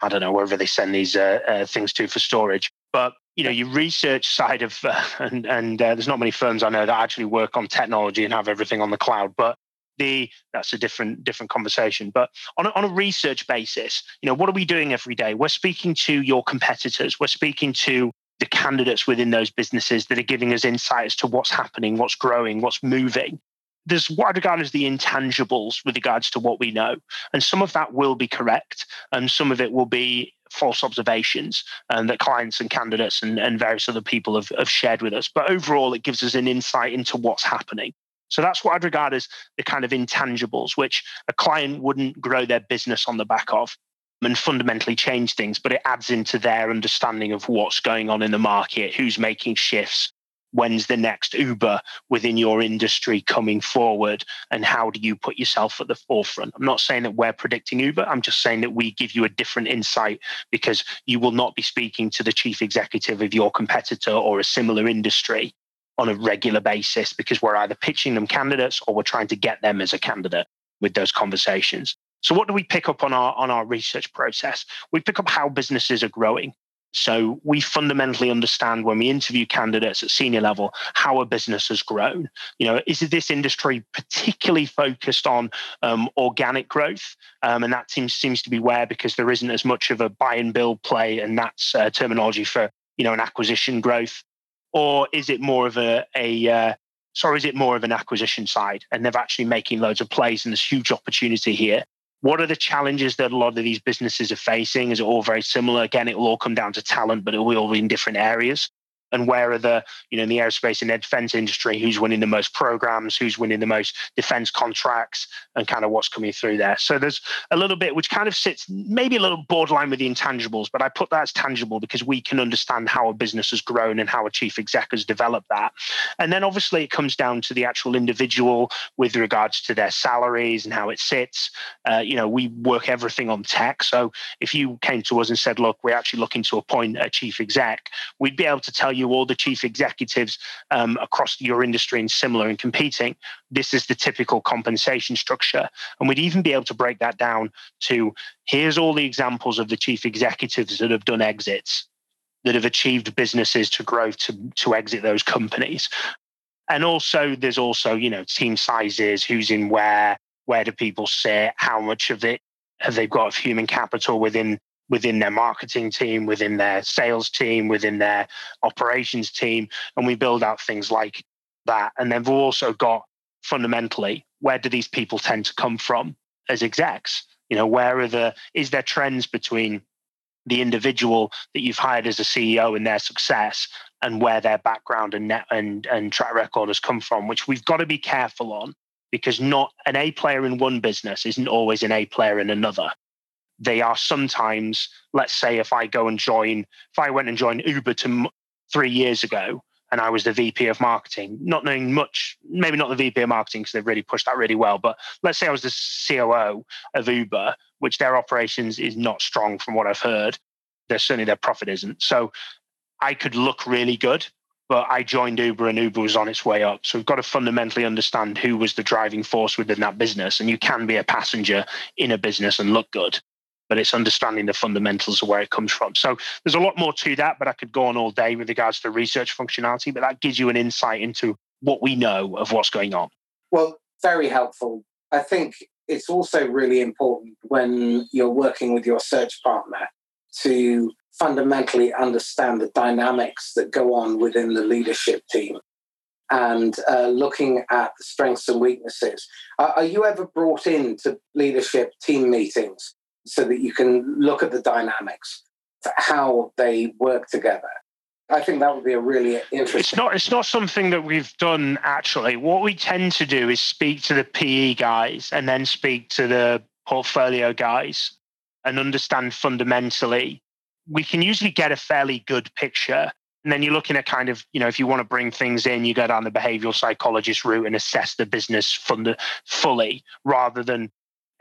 I don't know, wherever they send these uh, uh, things to for storage. But you know, your research side of, uh, and and uh, there's not many firms I know that actually work on technology and have everything on the cloud, but the that's a different different conversation but on a, on a research basis you know what are we doing every day we're speaking to your competitors we're speaking to the candidates within those businesses that are giving us insight as to what's happening what's growing what's moving there's what I regard as the intangibles with regards to what we know. And some of that will be correct, and some of it will be false observations um, that clients and candidates and, and various other people have, have shared with us. But overall, it gives us an insight into what's happening. So that's what I'd regard as the kind of intangibles, which a client wouldn't grow their business on the back of and fundamentally change things, but it adds into their understanding of what's going on in the market, who's making shifts, when's the next Uber within your industry coming forward, and how do you put yourself at the forefront? I'm not saying that we're predicting Uber, I'm just saying that we give you a different insight because you will not be speaking to the chief executive of your competitor or a similar industry on a regular basis because we're either pitching them candidates or we're trying to get them as a candidate with those conversations. So what do we pick up on our on our research process? We pick up how businesses are growing. So we fundamentally understand when we interview candidates at senior level how a business has grown. You know, is this industry particularly focused on um, organic growth? Um, and that seems seems to be where because there isn't as much of a buy and build play, and that's uh, terminology for you know an acquisition growth or is it more of a, a uh, sorry, is it more of an acquisition side and they're actually making loads of plays and there's huge opportunity here? What are the challenges that a lot of these businesses are facing? Is it all very similar? Again, it will all come down to talent, but it will all be in different areas. And where are the you know in the aerospace and defense industry who's winning the most programs who's winning the most defense contracts and kind of what's coming through there. So there's a little bit which kind of sits maybe a little borderline with the intangibles but i put that as tangible because we can understand how a business has grown and how a chief exec has developed that. And then obviously it comes down to the actual individual with regards to their salaries and how it sits. Uh, you know we work everything on tech. So if you came to us and said look we're actually looking to appoint a chief exec we'd be able to tell you you all the chief executives um, across your industry and similar and competing, this is the typical compensation structure. And we'd even be able to break that down to here's all the examples of the chief executives that have done exits, that have achieved businesses to grow to, to exit those companies. And also, there's also, you know, team sizes, who's in where, where do people sit, how much of it have they got of human capital within within their marketing team, within their sales team, within their operations team. And we build out things like that. And then we've also got fundamentally, where do these people tend to come from as execs? You know, where are the, is there trends between the individual that you've hired as a CEO and their success and where their background and net and, and track record has come from, which we've got to be careful on because not an A player in one business isn't always an A player in another they are sometimes, let's say, if I go and join, if I went and joined Uber to three years ago and I was the VP of marketing, not knowing much, maybe not the VP of marketing because they've really pushed that really well, but let's say I was the COO of Uber, which their operations is not strong from what I've heard. They're certainly their profit isn't. So I could look really good, but I joined Uber and Uber was on its way up. So we've got to fundamentally understand who was the driving force within that business. And you can be a passenger in a business and look good but it's understanding the fundamentals of where it comes from. So there's a lot more to that, but I could go on all day with regards to research functionality, but that gives you an insight into what we know of what's going on. Well, very helpful. I think it's also really important when you're working with your search partner to fundamentally understand the dynamics that go on within the leadership team and uh, looking at the strengths and weaknesses. Are you ever brought into leadership team meetings so that you can look at the dynamics, how they work together. I think that would be a really interesting. It's not. It's not something that we've done actually. What we tend to do is speak to the PE guys and then speak to the portfolio guys and understand fundamentally. We can usually get a fairly good picture. And then you're looking at kind of, you know, if you want to bring things in, you go down the behavioral psychologist route and assess the business fund- fully rather than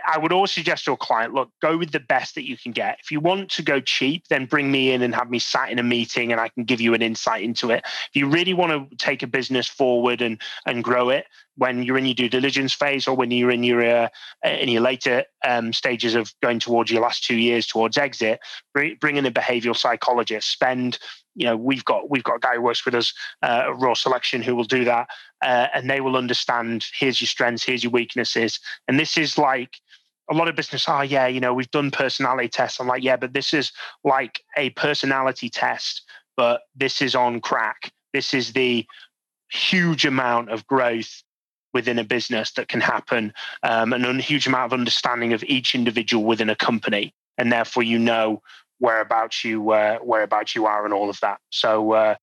I would always suggest to a client, look, go with the best that you can get. If you want to go cheap, then bring me in and have me sat in a meeting and I can give you an insight into it. If you really want to take a business forward and and grow it when you're in your due diligence phase or when you're in your uh, in your later um, stages of going towards your last two years towards exit, bring, in a behavioral psychologist. Spend you know we've got we've got a guy who works with us uh, raw selection who will do that uh, and they will understand here's your strengths here's your weaknesses and this is like a lot of business, oh yeah, you know, we've done personality tests. I'm like, yeah, but this is like a personality test, but this is on crack. This is the huge amount of growth within a business that can happen, um, and a huge amount of understanding of each individual within a company, and therefore you know whereabouts you uh, whereabouts you are and all of that. So uh,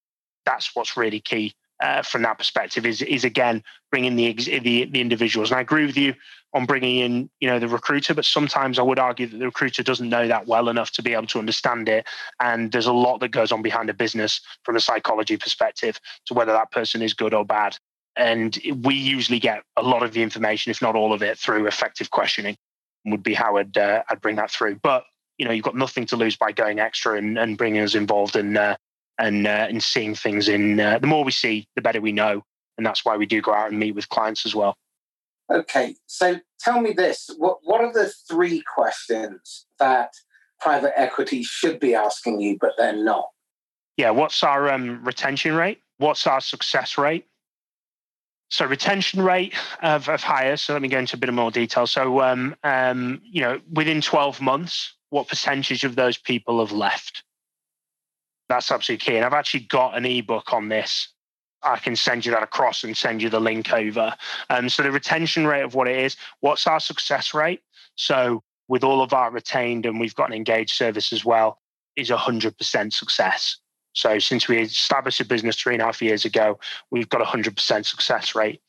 that's what's really key uh, from that perspective. Is is again bringing the, the the individuals. And I agree with you on bringing in, you know, the recruiter, but sometimes I would argue that the recruiter doesn't know that well enough to be able to understand it. And there's a lot that goes on behind a business from a psychology perspective to whether that person is good or bad. And we usually get a lot of the information, if not all of it, through effective questioning. Would be how I'd uh, I'd bring that through. But you know, you've got nothing to lose by going extra and, and bringing us involved and uh, and uh, and seeing things in. Uh, the more we see, the better we know, and that's why we do go out and meet with clients as well. Okay, so tell me this: what what are the three questions that private equity should be asking you, but they're not? Yeah, what's our um, retention rate? What's our success rate? So retention rate of, of hires. So let me go into a bit more detail. So um, um, you know, within 12 months, what percentage of those people have left? That's absolutely key. And I've actually got an ebook on this I can send you that across and send you the link over. Um, so the retention rate of what it is, what's our success rate? So with all of our retained and we've got an engaged service as well, is 100% success. So since we established a business three and a half years ago, we've got a 100% success rate.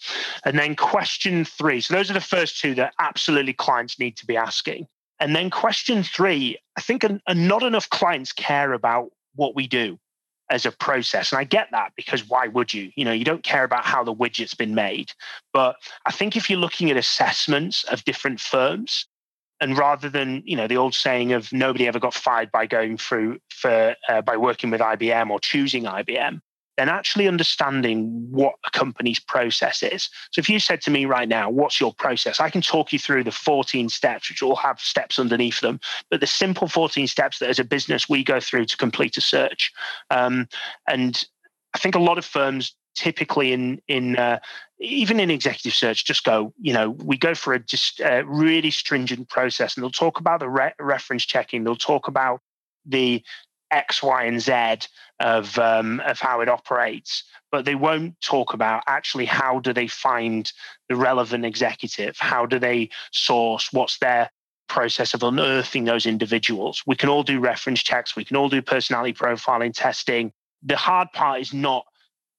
And then question three. So those are the first two that absolutely clients need to be asking. And then question three, I think not enough clients care about what we do as a process. And I get that because why would you? You know, you don't care about how the widget's been made. But I think if you're looking at assessments of different firms, and rather than you know the old saying of nobody ever got fired by going through for uh, by working with IBM or choosing IBM, then actually understanding what a company's process is. So if you said to me right now, what's your process? I can talk you through the 14 steps, which all have steps underneath them, but the simple 14 steps that as a business we go through to complete a search. Um, and I think a lot of firms typically in in uh, even in executive search just go you know we go for a just a really stringent process and they'll talk about the re- reference checking they'll talk about the X, Y, and Z of um, of how it operates, but they won't talk about actually how do they find the relevant executive? How do they source? What's their process of unearthing those individuals? We can all do reference checks. We can all do personality profiling testing. The hard part is not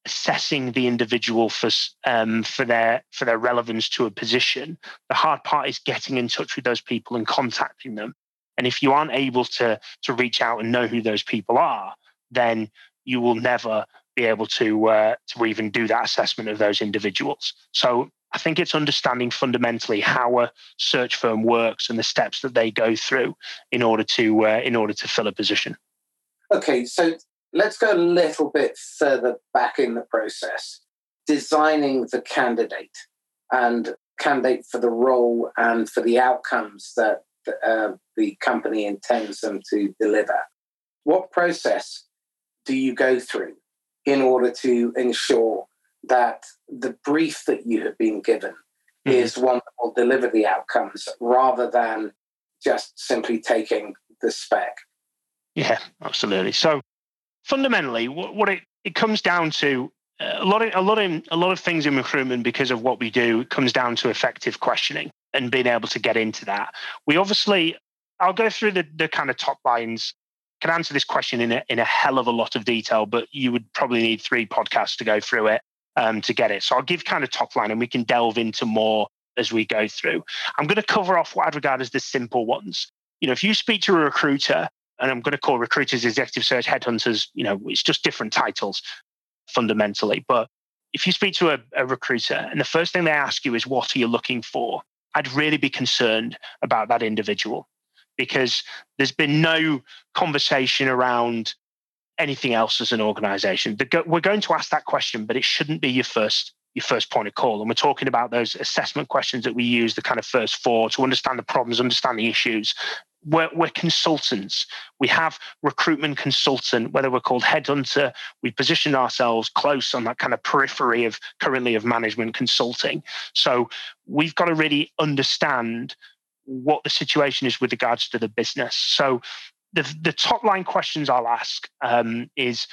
assessing the individual for um, for their for their relevance to a position. The hard part is getting in touch with those people and contacting them. And if you aren't able to, to reach out and know who those people are, then you will never be able to, uh, to even do that assessment of those individuals. So I think it's understanding fundamentally how a search firm works and the steps that they go through in order to uh, in order to fill a position. Okay, so let's go a little bit further back in the process. Designing the candidate and candidate for the role and for the outcomes that uh, the company intends them to deliver. What process do you go through in order to ensure that the brief that you have been given mm-hmm. is one that will deliver the outcomes rather than just simply taking the spec? Yeah, absolutely. So fundamentally, what, what it, it comes down to a lot of a lot of a lot of things in recruitment because of what we do comes down to effective questioning and being able to get into that. We obviously, I'll go through the, the kind of top lines. Can answer this question in a, in a hell of a lot of detail, but you would probably need three podcasts to go through it um, to get it. So I'll give kind of top line, and we can delve into more as we go through. I'm going to cover off what I'd regard as the simple ones. You know, if you speak to a recruiter, and I'm going to call recruiters executive search headhunters, you know, it's just different titles fundamentally. But if you speak to a, a recruiter and the first thing they ask you is, what are you looking for? I'd really be concerned about that individual because there's been no conversation around anything else as an organization. We're going to ask that question, but it shouldn't be your first your first point of call. And we're talking about those assessment questions that we use, the kind of first four to understand the problems, understand the issues, we're, we're consultants. We have recruitment consultant, whether we're called headhunter, we position ourselves close on that kind of periphery of currently of management consulting. So we've got to really understand what the situation is with regards to the business. So the, the top line questions I'll ask um, is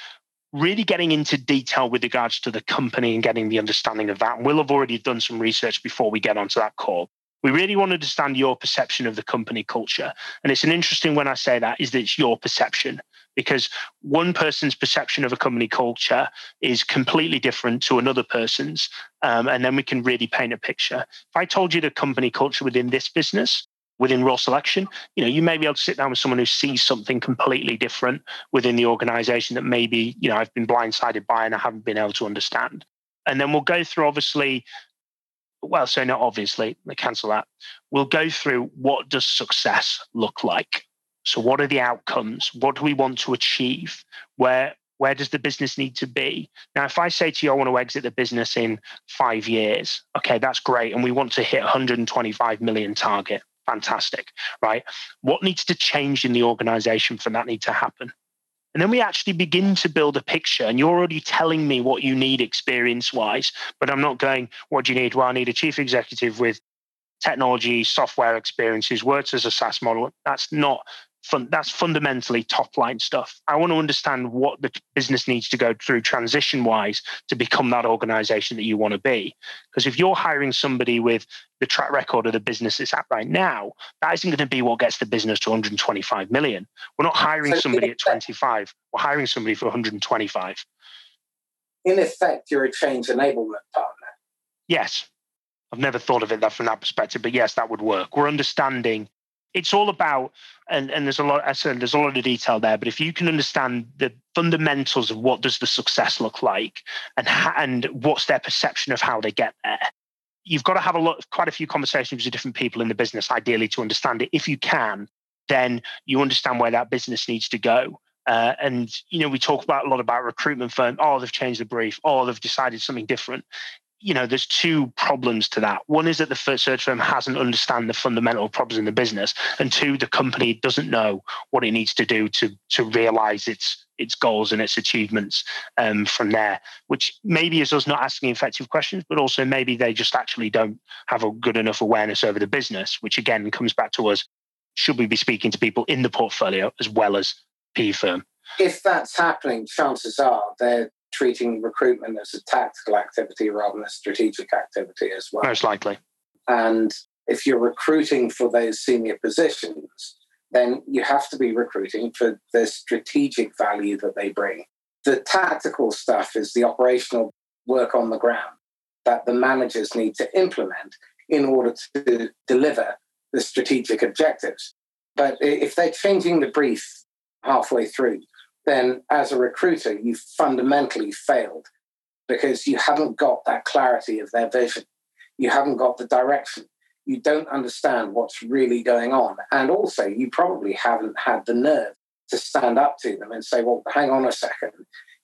really getting into detail with regards to the company and getting the understanding of that. And we'll have already done some research before we get onto that call we really want to understand your perception of the company culture. And it's an interesting when I say that is that it's your perception because one person's perception of a company culture is completely different to another person's. Um, and then we can really paint a picture. If I told you the company culture within this business, within Raw Selection, you know, you may be able to sit down with someone who sees something completely different within the organization that maybe, you know, I've been blindsided by and I haven't been able to understand. And then we'll go through obviously well, so not obviously, cancel that. We'll go through what does success look like. So, what are the outcomes? What do we want to achieve? Where where does the business need to be? Now, if I say to you, I want to exit the business in five years, okay, that's great, and we want to hit 125 million target. Fantastic, right? What needs to change in the organization for that need to happen? And then we actually begin to build a picture. And you're already telling me what you need experience wise, but I'm not going, what do you need? Well, I need a chief executive with technology, software experiences, works as a SaaS model. That's not fun, that's fundamentally top line stuff. I want to understand what the business needs to go through transition wise to become that organization that you want to be. Because if you're hiring somebody with the track record of the business it's at right now, that isn't going to be what gets the business to 125 million. We're not hiring somebody at 25. We're hiring somebody for 125. In effect, you're a change enablement partner. Yes. I've never thought of it that from that perspective, but yes, that would work. We're understanding it's all about and, and there's a lot I said there's a lot of detail there, but if you can understand the fundamentals of what does the success look like and and what's their perception of how they get there, you've got to have a lot quite a few conversations with different people in the business, ideally to understand it. If you can, then you understand where that business needs to go. Uh, and you know, we talk about a lot about recruitment firm. Oh, they've changed the brief. Oh, they've decided something different you know, there's two problems to that. One is that the search firm hasn't understand the fundamental problems in the business, and two, the company doesn't know what it needs to do to to realize its its goals and its achievements um, from there. Which maybe is us not asking effective questions, but also maybe they just actually don't have a good enough awareness over the business. Which again comes back to us: should we be speaking to people in the portfolio as well as PE firm? If that's happening, chances are they're treating recruitment as a tactical activity rather than a strategic activity as well. Most likely. And if you're recruiting for those senior positions, then you have to be recruiting for the strategic value that they bring. The tactical stuff is the operational work on the ground that the managers need to implement in order to deliver the strategic objectives. But if they're changing the brief halfway through, then as a recruiter, you fundamentally failed because you haven't got that clarity of their vision. You haven't got the direction. You don't understand what's really going on. And also, you probably haven't had the nerve to stand up to them and say, well, hang on a second.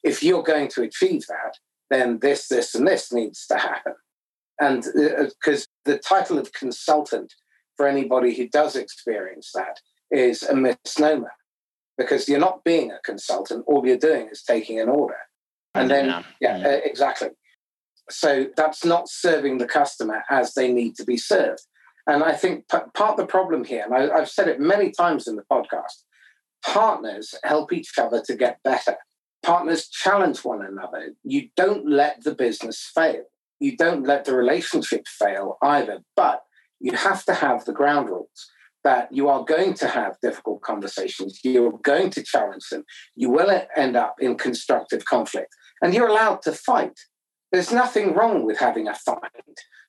If you're going to achieve that, then this, this, and this needs to happen. And because uh, the title of consultant for anybody who does experience that is a misnomer because you're not being a consultant. All you're doing is taking an order. And then, yeah, yeah, yeah. Exactly. So that's not serving the customer as they need to be served. And I think p- part of the problem here, and I, I've said it many times in the podcast, partners help each other to get better. Partners challenge one another. You don't let the business fail. You don't let the relationship fail either, but you have to have the ground rules that you are going to have difficult conversations, you're going to challenge them, you will end up in constructive conflict, and you're allowed to fight. There's nothing wrong with having a fight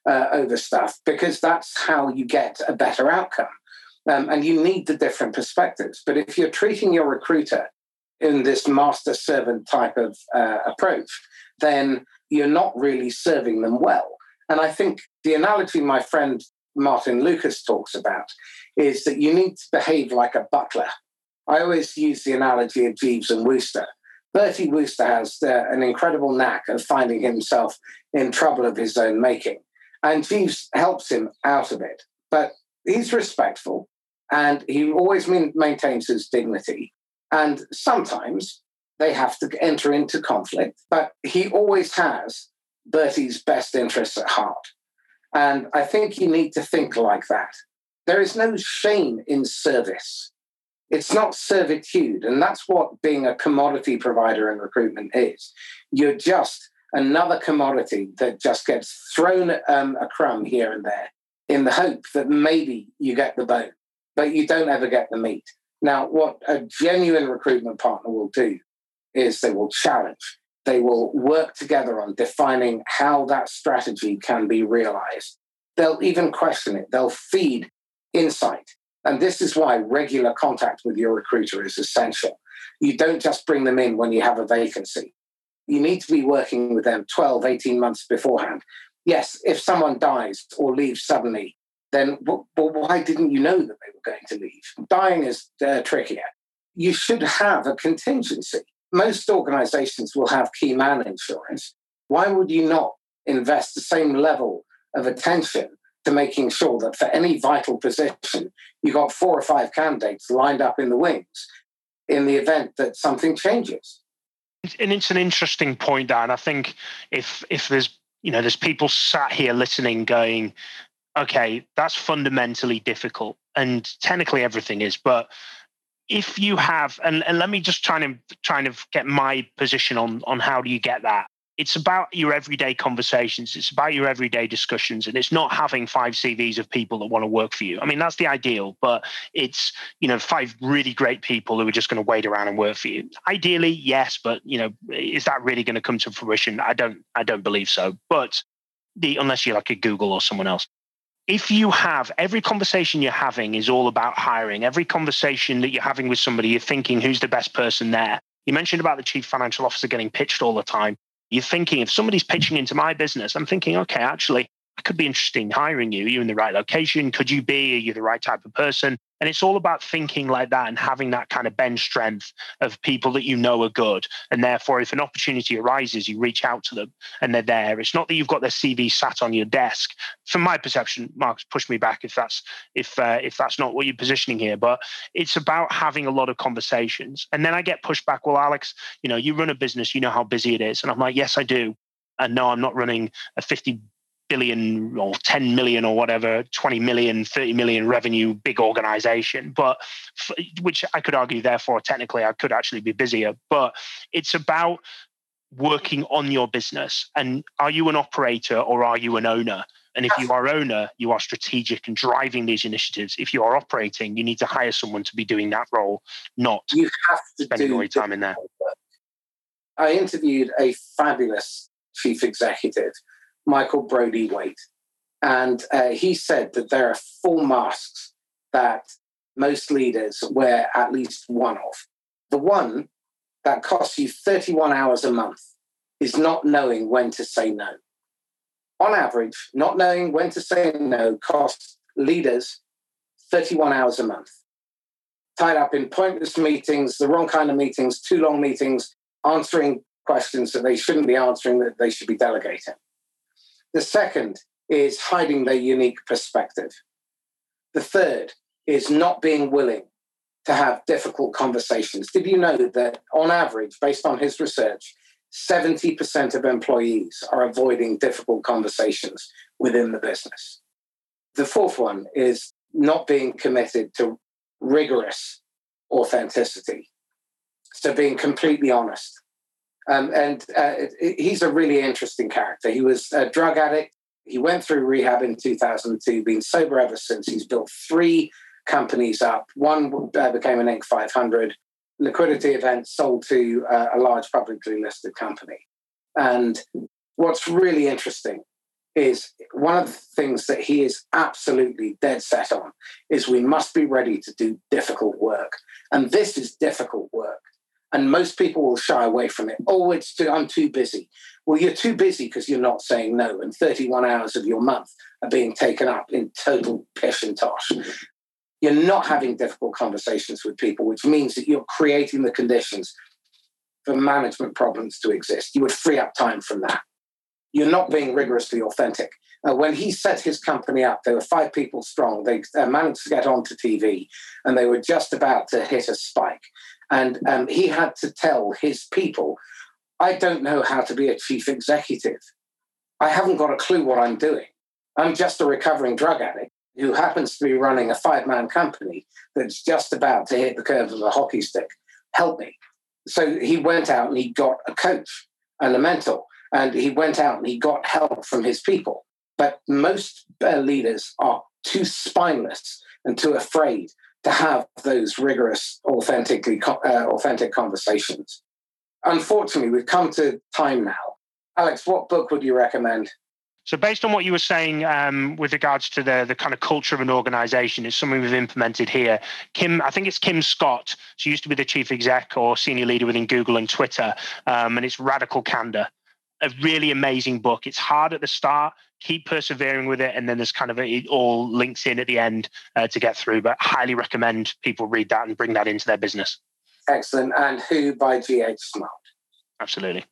uh, over stuff because that's how you get a better outcome. Um, and you need the different perspectives. But if you're treating your recruiter in this master servant type of uh, approach, then you're not really serving them well. And I think the analogy my friend Martin Lucas talks about is that you need to behave like a butler. I always use the analogy of Jeeves and Wooster. Bertie Wooster has uh, an incredible knack of finding himself in trouble of his own making, and Jeeves helps him out of it. But he's respectful, and he always maintains his dignity. And sometimes they have to enter into conflict, but he always has Bertie's best interests at heart. And I think you need to think like that. There is no shame in service. It's not servitude. And that's what being a commodity provider in recruitment is. You're just another commodity that just gets thrown um, a crumb here and there in the hope that maybe you get the bone, but you don't ever get the meat. Now, what a genuine recruitment partner will do is they will challenge they will work together on defining how that strategy can be realized. They'll even question it, they'll feed insight. And this is why regular contact with your recruiter is essential. You don't just bring them in when you have a vacancy. You need to be working with them 12, 18 months beforehand. Yes, if someone dies or leaves suddenly, then why didn't you know that they were going to leave? Dying is uh, trickier. You should have a contingency most organizations will have key man insurance. Why would you not invest the same level of attention to making sure that for any vital position, you got four or five candidates lined up in the wings in the event that something changes? And it's an interesting point, Dan. I think if if there's you know there's people sat here listening going, okay, that's fundamentally difficult, and technically everything is, but if you have, and, and let me just try and trying to get my position on on how do you get that it's about your everyday conversations it's about your everyday discussions and it's not having five cvs of people that want to work for you. I mean that's the ideal but it's you know five really great people who are just going to wait around and work for you. Ideally yes but you know is that really going to come to fruition? I don't i don't believe so but the unless you're like a google or someone else. If you have every conversation you're having is all about hiring. Every conversation that you're having with somebody you're thinking who's the best person there. You mentioned about the chief financial officer getting pitched all the time you're thinking if somebody's pitching into my business, I'm thinking, okay, actually, I could be interested in hiring you. Are you in the right location? Could you be? Are you the right type of person? And it's all about thinking like that and having that kind of bench strength of people that you know are good. And therefore, if an opportunity arises, you reach out to them and they're there. It's not that you've got their CV sat on your desk. From my perception, Mark's push me back if that's if uh, if that's not what you're positioning here. But it's about having a lot of conversations. And then I get pushed back. Well, Alex, you know, you run a business, you know how busy it is. And I'm like, yes, I do. And no, I'm not running a 50 billion or 10 million or whatever 20 million 30 million revenue big organization. But which i could argue therefore technically i could actually be busier. But it's about working on your business. And are you an operator or are you an owner? And if you are owner you are strategic and driving these initiatives. If you are operating you need to hire someone to be doing that role not you have to spending all your time in there. i interviewed a fabulous chief executive Michael Brody-Waite. And uh, he said that there are four masks that most leaders wear at least one of. The one that costs you 31 hours a month is not knowing when to say no. On average, not knowing when to say no costs leaders 31 hours a month. Tied up in pointless meetings, the wrong kind of meetings, too long meetings, answering questions that they shouldn't be answering, that they should be delegating. The second is hiding their unique perspective. The third is not being willing to have difficult conversations. Did you know that on average, based on his research, 70% of employees are avoiding difficult conversations within the business? The fourth one is not being committed to rigorous authenticity. So being completely honest um, and uh, he's a really interesting character. He was a drug addict. He went through rehab in 2002, been sober ever since. He's built three companies up. One uh, became an Inc. 500 liquidity event, sold to uh, a large publicly listed company. And what's really interesting is one of the things that he is absolutely dead set on is we must be ready to do difficult work. And this is difficult work and most people will shy away from it. Oh, it's too, I'm too busy. Well, you're too busy because you're not saying no, and 31 hours of your month are being taken up in total pish and tosh. You're not having difficult conversations with people, which means that you're creating the conditions for management problems to exist. You would free up time from that. You're not being rigorously authentic. Uh, when he set his company up, they were five people strong. They uh, managed to get onto TV and they were just about to hit a spike. And um, he had to tell his people, I don't know how to be a chief executive. I haven't got a clue what I'm doing. I'm just a recovering drug addict who happens to be running a five man company that's just about to hit the curve of a hockey stick. Help me. So he went out and he got a coach and a mentor, and he went out and he got help from his people. But most uh, leaders are too spineless and too afraid to have those rigorous, authentically uh, authentic conversations. Unfortunately, we've come to time now. Alex, what book would you recommend? So, based on what you were saying um, with regards to the the kind of culture of an organization, it's something we've implemented here. Kim, I think it's Kim Scott. She used to be the chief exec or senior leader within Google and Twitter, um, and it's Radical Candor. A really amazing book. It's hard at the start keep persevering with it and then there's kind of a, it all links in at the end uh, to get through but highly recommend people read that and bring that into their business. Excellent. And who by gh smart? Absolutely.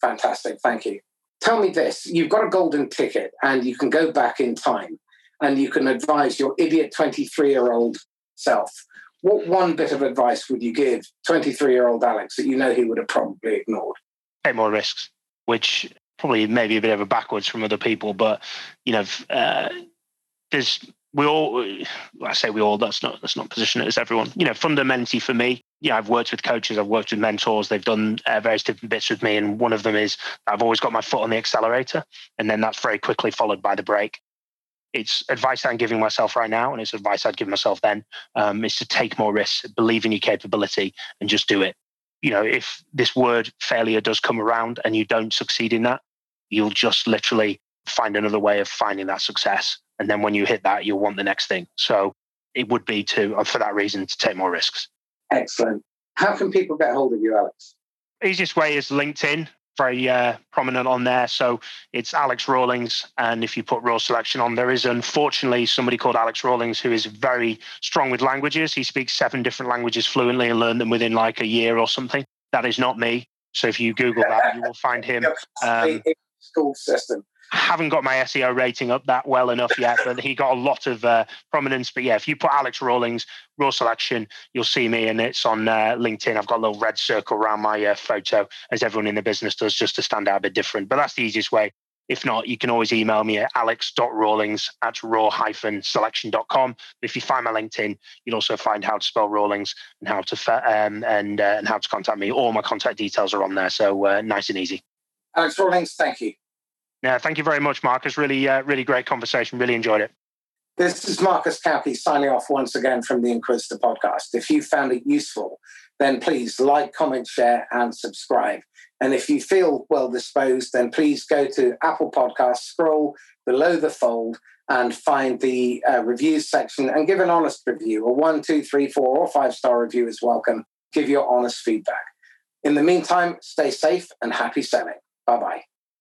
Fantastic. Thank you. Tell me this. You've got a golden ticket and you can go back in time and you can advise your idiot 23 year old self. What one bit of advice would you give 23 year old alex that you know he would have probably ignored? Take more risks which probably maybe a bit of a backwards from other people, but you know, uh, there's we all I say we all that's not that's not position it as everyone. You know, fundamentally for me, yeah, I've worked with coaches, I've worked with mentors, they've done uh, various different bits with me, and one of them is I've always got my foot on the accelerator, and then that's very quickly followed by the brake. It's advice I'm giving myself right now, and it's advice I'd give myself then, um, is to take more risks, believe in your capability, and just do it. You know, if this word failure does come around and you don't succeed in that, you'll just literally find another way of finding that success and then when you hit that, you'll want the next thing. So it would be to, uh, for that reason, to take more risks. Excellent. How can people get hold of you, Alex? Easiest way is LinkedIn, very uh, prominent on there. So it's Alex Rawlings. And if you put Raw Selection on, there is unfortunately somebody called Alex Rawlings who is very strong with languages. He speaks seven different languages fluently and learned them within like a year or something. That is not me. So if you Google that, you will find him. Um, school system I haven't got my SEO rating up that well enough yet, but he got a lot of uh, prominence. But yeah, if you put Alex Rawlings, Raw Selection, you'll see me, and it's on uh, LinkedIn. I've got a little red circle around my uh, photo, as everyone in the business does, just to stand out a bit different. But that's the easiest way. If not, you can always email me at alex.rawlings at raw-selection.com. If you find my LinkedIn, you'll also find how to spell Rawlings and how to um, and uh, and how to contact me. All my contact details are on there, so uh, nice and easy. Alex Rawlings, thank you. Yeah, thank you very much, Marcus. Really, uh, really great conversation. Really enjoyed it. This is Marcus Cauchi signing off once again from the Inquisitor podcast. If you found it useful, then please like, comment, share, and subscribe. And if you feel well disposed, then please go to Apple Podcasts, scroll below the fold, and find the uh, reviews section and give an honest review. A one, two, three, four, or five star review is welcome. Give your honest feedback. In the meantime, stay safe and happy selling. Bye bye.